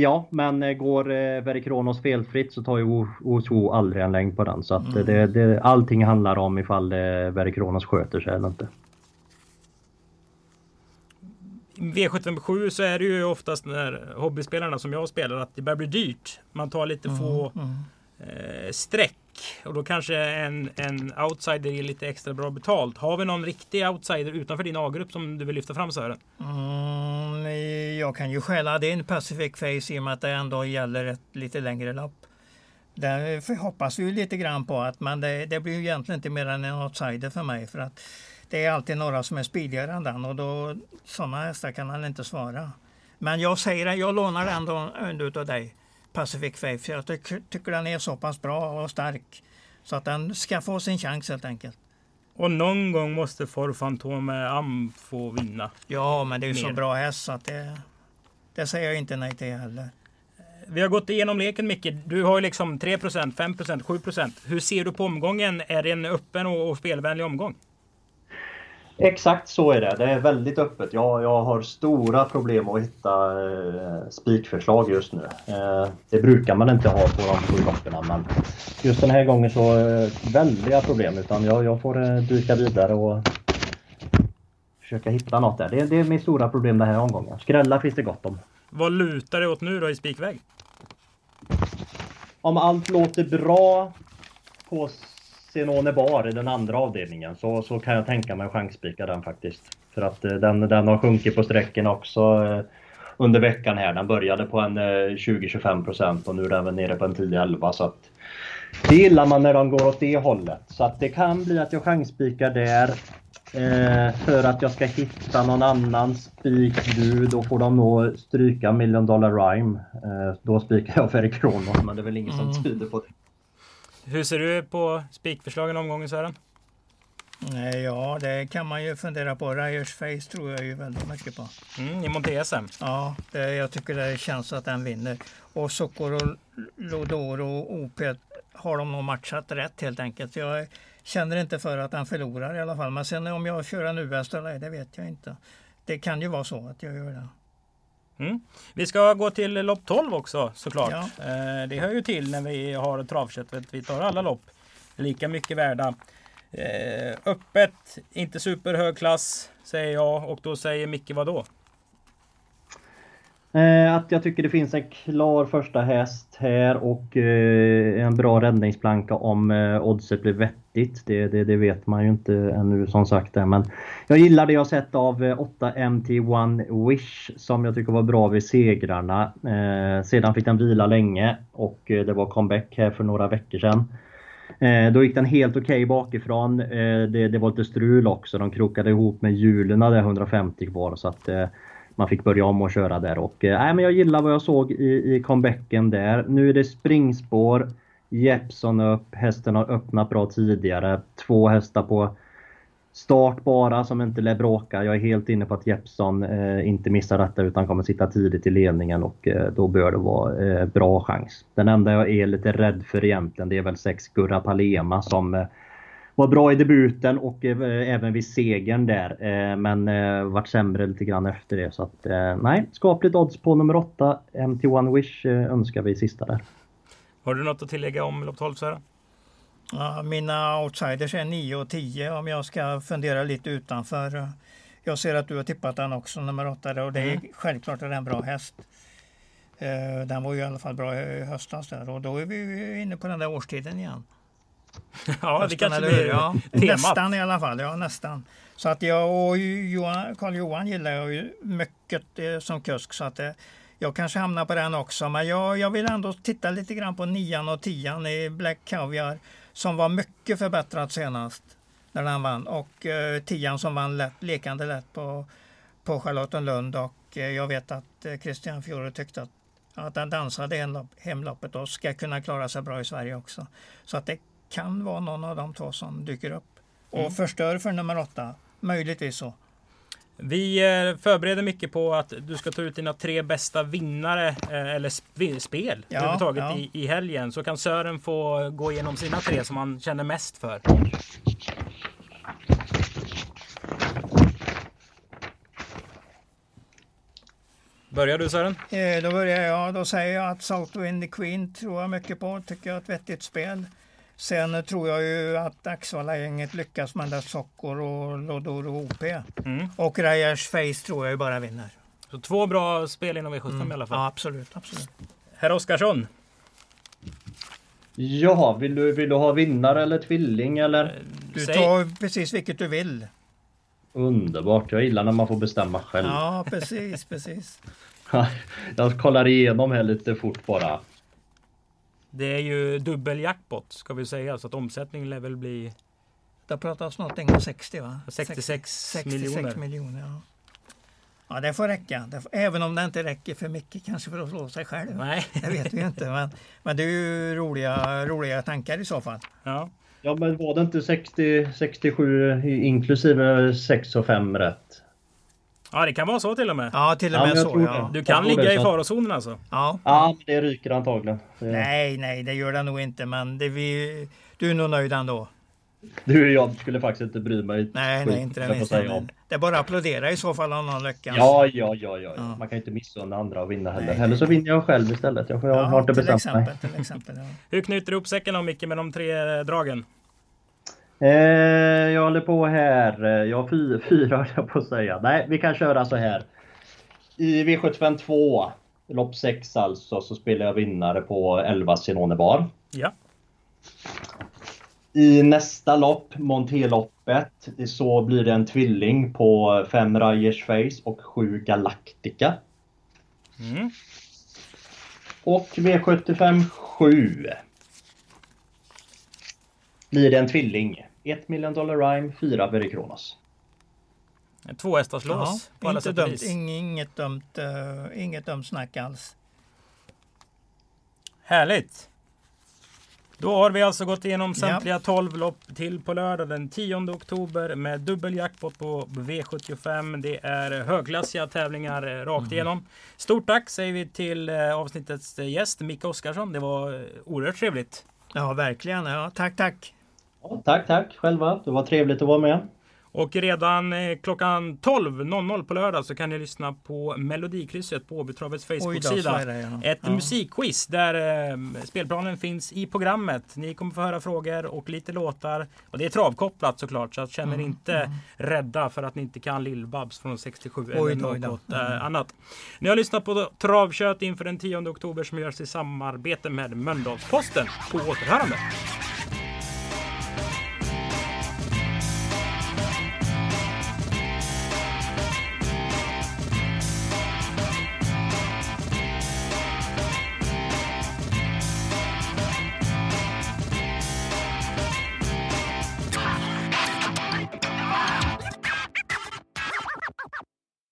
ja, men eh, går eh, Verikronos felfritt så tar ju Oso aldrig en längd på den. Så att mm. det, det, allting handlar om ifall eh, Verikronos sköter sig eller inte. V757 så är det ju oftast när hobbyspelarna som jag spelar att det börjar bli dyrt. Man tar lite mm. få mm. Eh, streck och då kanske en, en outsider ger lite extra bra betalt. Har vi någon riktig outsider utanför din A-grupp som du vill lyfta fram Sören? Mm, jag kan ju stjäla din Pacific Face i och med att det ändå gäller ett lite längre lopp. Där hoppas vi lite grann på att men det, det blir ju egentligen inte mer än en outsider för mig för att det är alltid några som är speedigare än den och då sådana hästar kan han inte svara. Men jag säger jag lånar ändå av dig. Pacific Faith. Jag tycker, den är så pass bra och stark så att den ska få sin chans helt enkelt. Och någon gång måste For Fantome Am få vinna. Ja, men det är ju så bra häst så att det, det säger jag inte nej till heller. Vi har gått igenom leken Micke. Du har ju liksom 3% 5% 7% Hur ser du på omgången? Är det en öppen och, och spelvänlig omgång? Exakt så är det. Det är väldigt öppet. Jag, jag har stora problem att hitta eh, spikförslag just nu. Eh, det brukar man inte ha på de sju loppen men just den här gången så eh, väldiga problem. Utan jag, jag får eh, dyka vidare och försöka hitta något där. Det, det är mitt stora problem den här omgången. Skrälla finns det gott om. Vad lutar det åt nu då i spikväg? Om allt låter bra på Zenone Bar i den andra avdelningen så, så kan jag tänka mig chansspika den faktiskt. För att eh, den, den har sjunkit på sträcken också eh, under veckan här. Den började på en 20-25% eh, och nu är den väl nere på en 10-11 så att det gillar man när de går åt det hållet. Så att det kan bli att jag chansspikar där. Eh, för att jag ska hitta någon annan spik nu, då får de nog stryka Million Dollar Rhyme. Eh, då spikar jag Ferry Kronos, men det är väl inget mm. som tyder på det. Hur ser du på spikförslagen omgången Sören? Ja, det kan man ju fundera på. Ryers Face tror jag ju väldigt mycket på. Mm, I Monte SM? Ja, det, jag tycker det känns att den vinner. Och Sokor och Lodoro och OP har de nog matchat rätt helt enkelt. Jag känner inte för att den förlorar i alla fall. Men sen om jag kör en US eller det vet jag inte. Det kan ju vara så att jag gör det. Mm. Vi ska gå till lopp 12 också såklart. Ja. Eh, det hör ju till när vi har travköttet. Vi tar alla lopp lika mycket värda. Eh, öppet, inte superhög klass säger jag och då säger Micke vad då? Eh, Eh, att jag tycker det finns en klar första häst här och eh, en bra räddningsplanka om eh, oddset blir vettigt. Det, det, det, vet man ju inte ännu som sagt. Men jag gillar det jag sett av 8 MT1 Wish som jag tycker var bra vid segrarna. Sedan fick den vila länge och det var comeback här för några veckor sedan. Då gick den helt okej okay bakifrån. Det, det var lite strul också. De krokade ihop med hjulen där 150 kvar. Så att, man fick börja om och köra där. Och, äh, men jag gillar vad jag såg i, i comebacken där. Nu är det springspår. Jeppson upp. Hästen har öppnat bra tidigare. Två hästar på start bara som inte lär bråka. Jag är helt inne på att Jeppson eh, inte missar detta utan kommer sitta tidigt i ledningen och eh, då bör det vara eh, bra chans. Den enda jag är lite rädd för egentligen det är väl sex Gurra Palema som eh, var bra i debuten och eh, även vid segern där. Eh, men eh, vart sämre lite grann efter det. Så att nej, skapligt odds på nummer 8. MT1 Wish önskar vi sista där. Har du något att tillägga om lopp 12 Sören? Ja, mina outsiders är 9 och 10 om jag ska fundera lite utanför. Jag ser att du har tippat den också, nummer 8. Och det är mm. självklart är det en bra häst. Den var ju i alla fall bra i höstas där och då är vi inne på den där årstiden igen. Ja, Hösten, det kanske blir ja, Nästan i alla fall, ja nästan. Så att jag och Karl-Johan gillar jag ju mycket eh, som kusk så att jag kanske hamnar på den också. Men jag, jag vill ändå titta lite grann på nian och tian i Black Caviar som var mycket förbättrat senast när den vann. Och eh, tian som vann lätt, lekande lätt på, på Charlottenlund. Och eh, jag vet att eh, Christian Fiore tyckte att, att den dansade hemloppet och ska kunna klara sig bra i Sverige också. Så att det kan vara någon av de två som dyker upp. Och mm. förstör för nummer åtta. Möjligtvis så. Vi eh, förbereder mycket på att du ska ta ut dina tre bästa vinnare eh, eller spel ja, överhuvudtaget ja. I, i helgen. Så kan Sören få gå igenom sina tre som han känner mest för. Börjar du Sören? Eh, då börjar jag. Då säger jag att Southwind the Queen tror jag mycket på. Tycker jag är ett vettigt spel. Sen tror jag ju att Axvalla-gänget lyckas med där Sockor och Lodoro OP. Mm. Och Rajers Face tror jag ju bara vinner. Så två bra spel inom V75 mm. i alla fall? Ja, absolut. absolut. Herr Oskarsson? Ja, vill du, vill du ha vinnare eller tvilling eller? Eh, du tar precis vilket du vill. Underbart, jag gillar när man får bestämma själv. Ja, precis, precis. jag kollar igenom här lite fort bara. Det är ju dubbel jackpot ska vi säga så att omsättningen lär väl bli... Det pratas någonting om 60 va? 66, 66 miljoner. miljoner ja. ja, det får räcka. Det får, även om det inte räcker för mycket kanske för att slå sig själv. Nej. Det vet vi inte. Men, men det är ju roliga, roliga tankar i så fall. Ja. Ja men var det inte 60, 67 inklusive 6 och 5 rätt? Ja, det kan vara så till och med. Ja, till och med ja, så. Ja. Du kan ligga i farozonen alltså? Ja. Ja, men det ryker antagligen. Det... Nej, nej, det gör det nog inte. Men det vi... du är nog nöjd ändå. Du, jag skulle faktiskt inte bry mig. Nej, nej, inte det minsta. Det är bara att applådera i så fall om någon lyckas. Ja, ja, ja, ja, ja. Man kan inte missunna andra att vinna heller. Nej. Eller så vinner jag själv istället. Jag, jag har inte bestämt exempel, mig. Till exempel, ja. Hur knyter du upp säcken då Micke med de tre dragen? Eh, jag håller på här. Jag har fyra, fyra jag på att säga. Nej, vi kan köra så här. I V75 2, lopp 6 alltså, så spelar jag vinnare på 11 Sinone Bar. Ja. I nästa lopp, Monteloppet, så blir det en tvilling på 5 Rajers Face och 7 Galactica. Mm. Och V75 7 blir det en tvilling. 1 million dollar rhyme, 4 Very Kronos. Två hästars lås på alla sätt vis. Inget dumt, uh, inget dumt snack alls. Härligt! Då har vi alltså gått igenom samtliga 12 lopp till på lördag den 10 oktober med dubbel jackpot på V75. Det är högklassiga tävlingar eh, rakt mm. igenom. Stort tack säger vi till eh, avsnittets gäst Micke Oskarsson. Det var oerhört trevligt. Ja, verkligen. Ja, tack, tack. Ja, tack, tack själva. Det var trevligt att vara med. Och redan eh, klockan 12.00 på lördag så kan ni lyssna på Melodikrysset på Åbytravets Facebook-sida. Ja. Ett ja. musikquiz där eh, spelplanen finns i programmet. Ni kommer få höra frågor och lite låtar. Och det är travkopplat såklart så att känner mm. inte mm. rädda för att ni inte kan Lill-Babs från 67 oj, eller något oj, mm. annat. Ni har lyssnat på Travkött inför den 10 oktober som görs i samarbete med Mölndalsposten. På återhörande!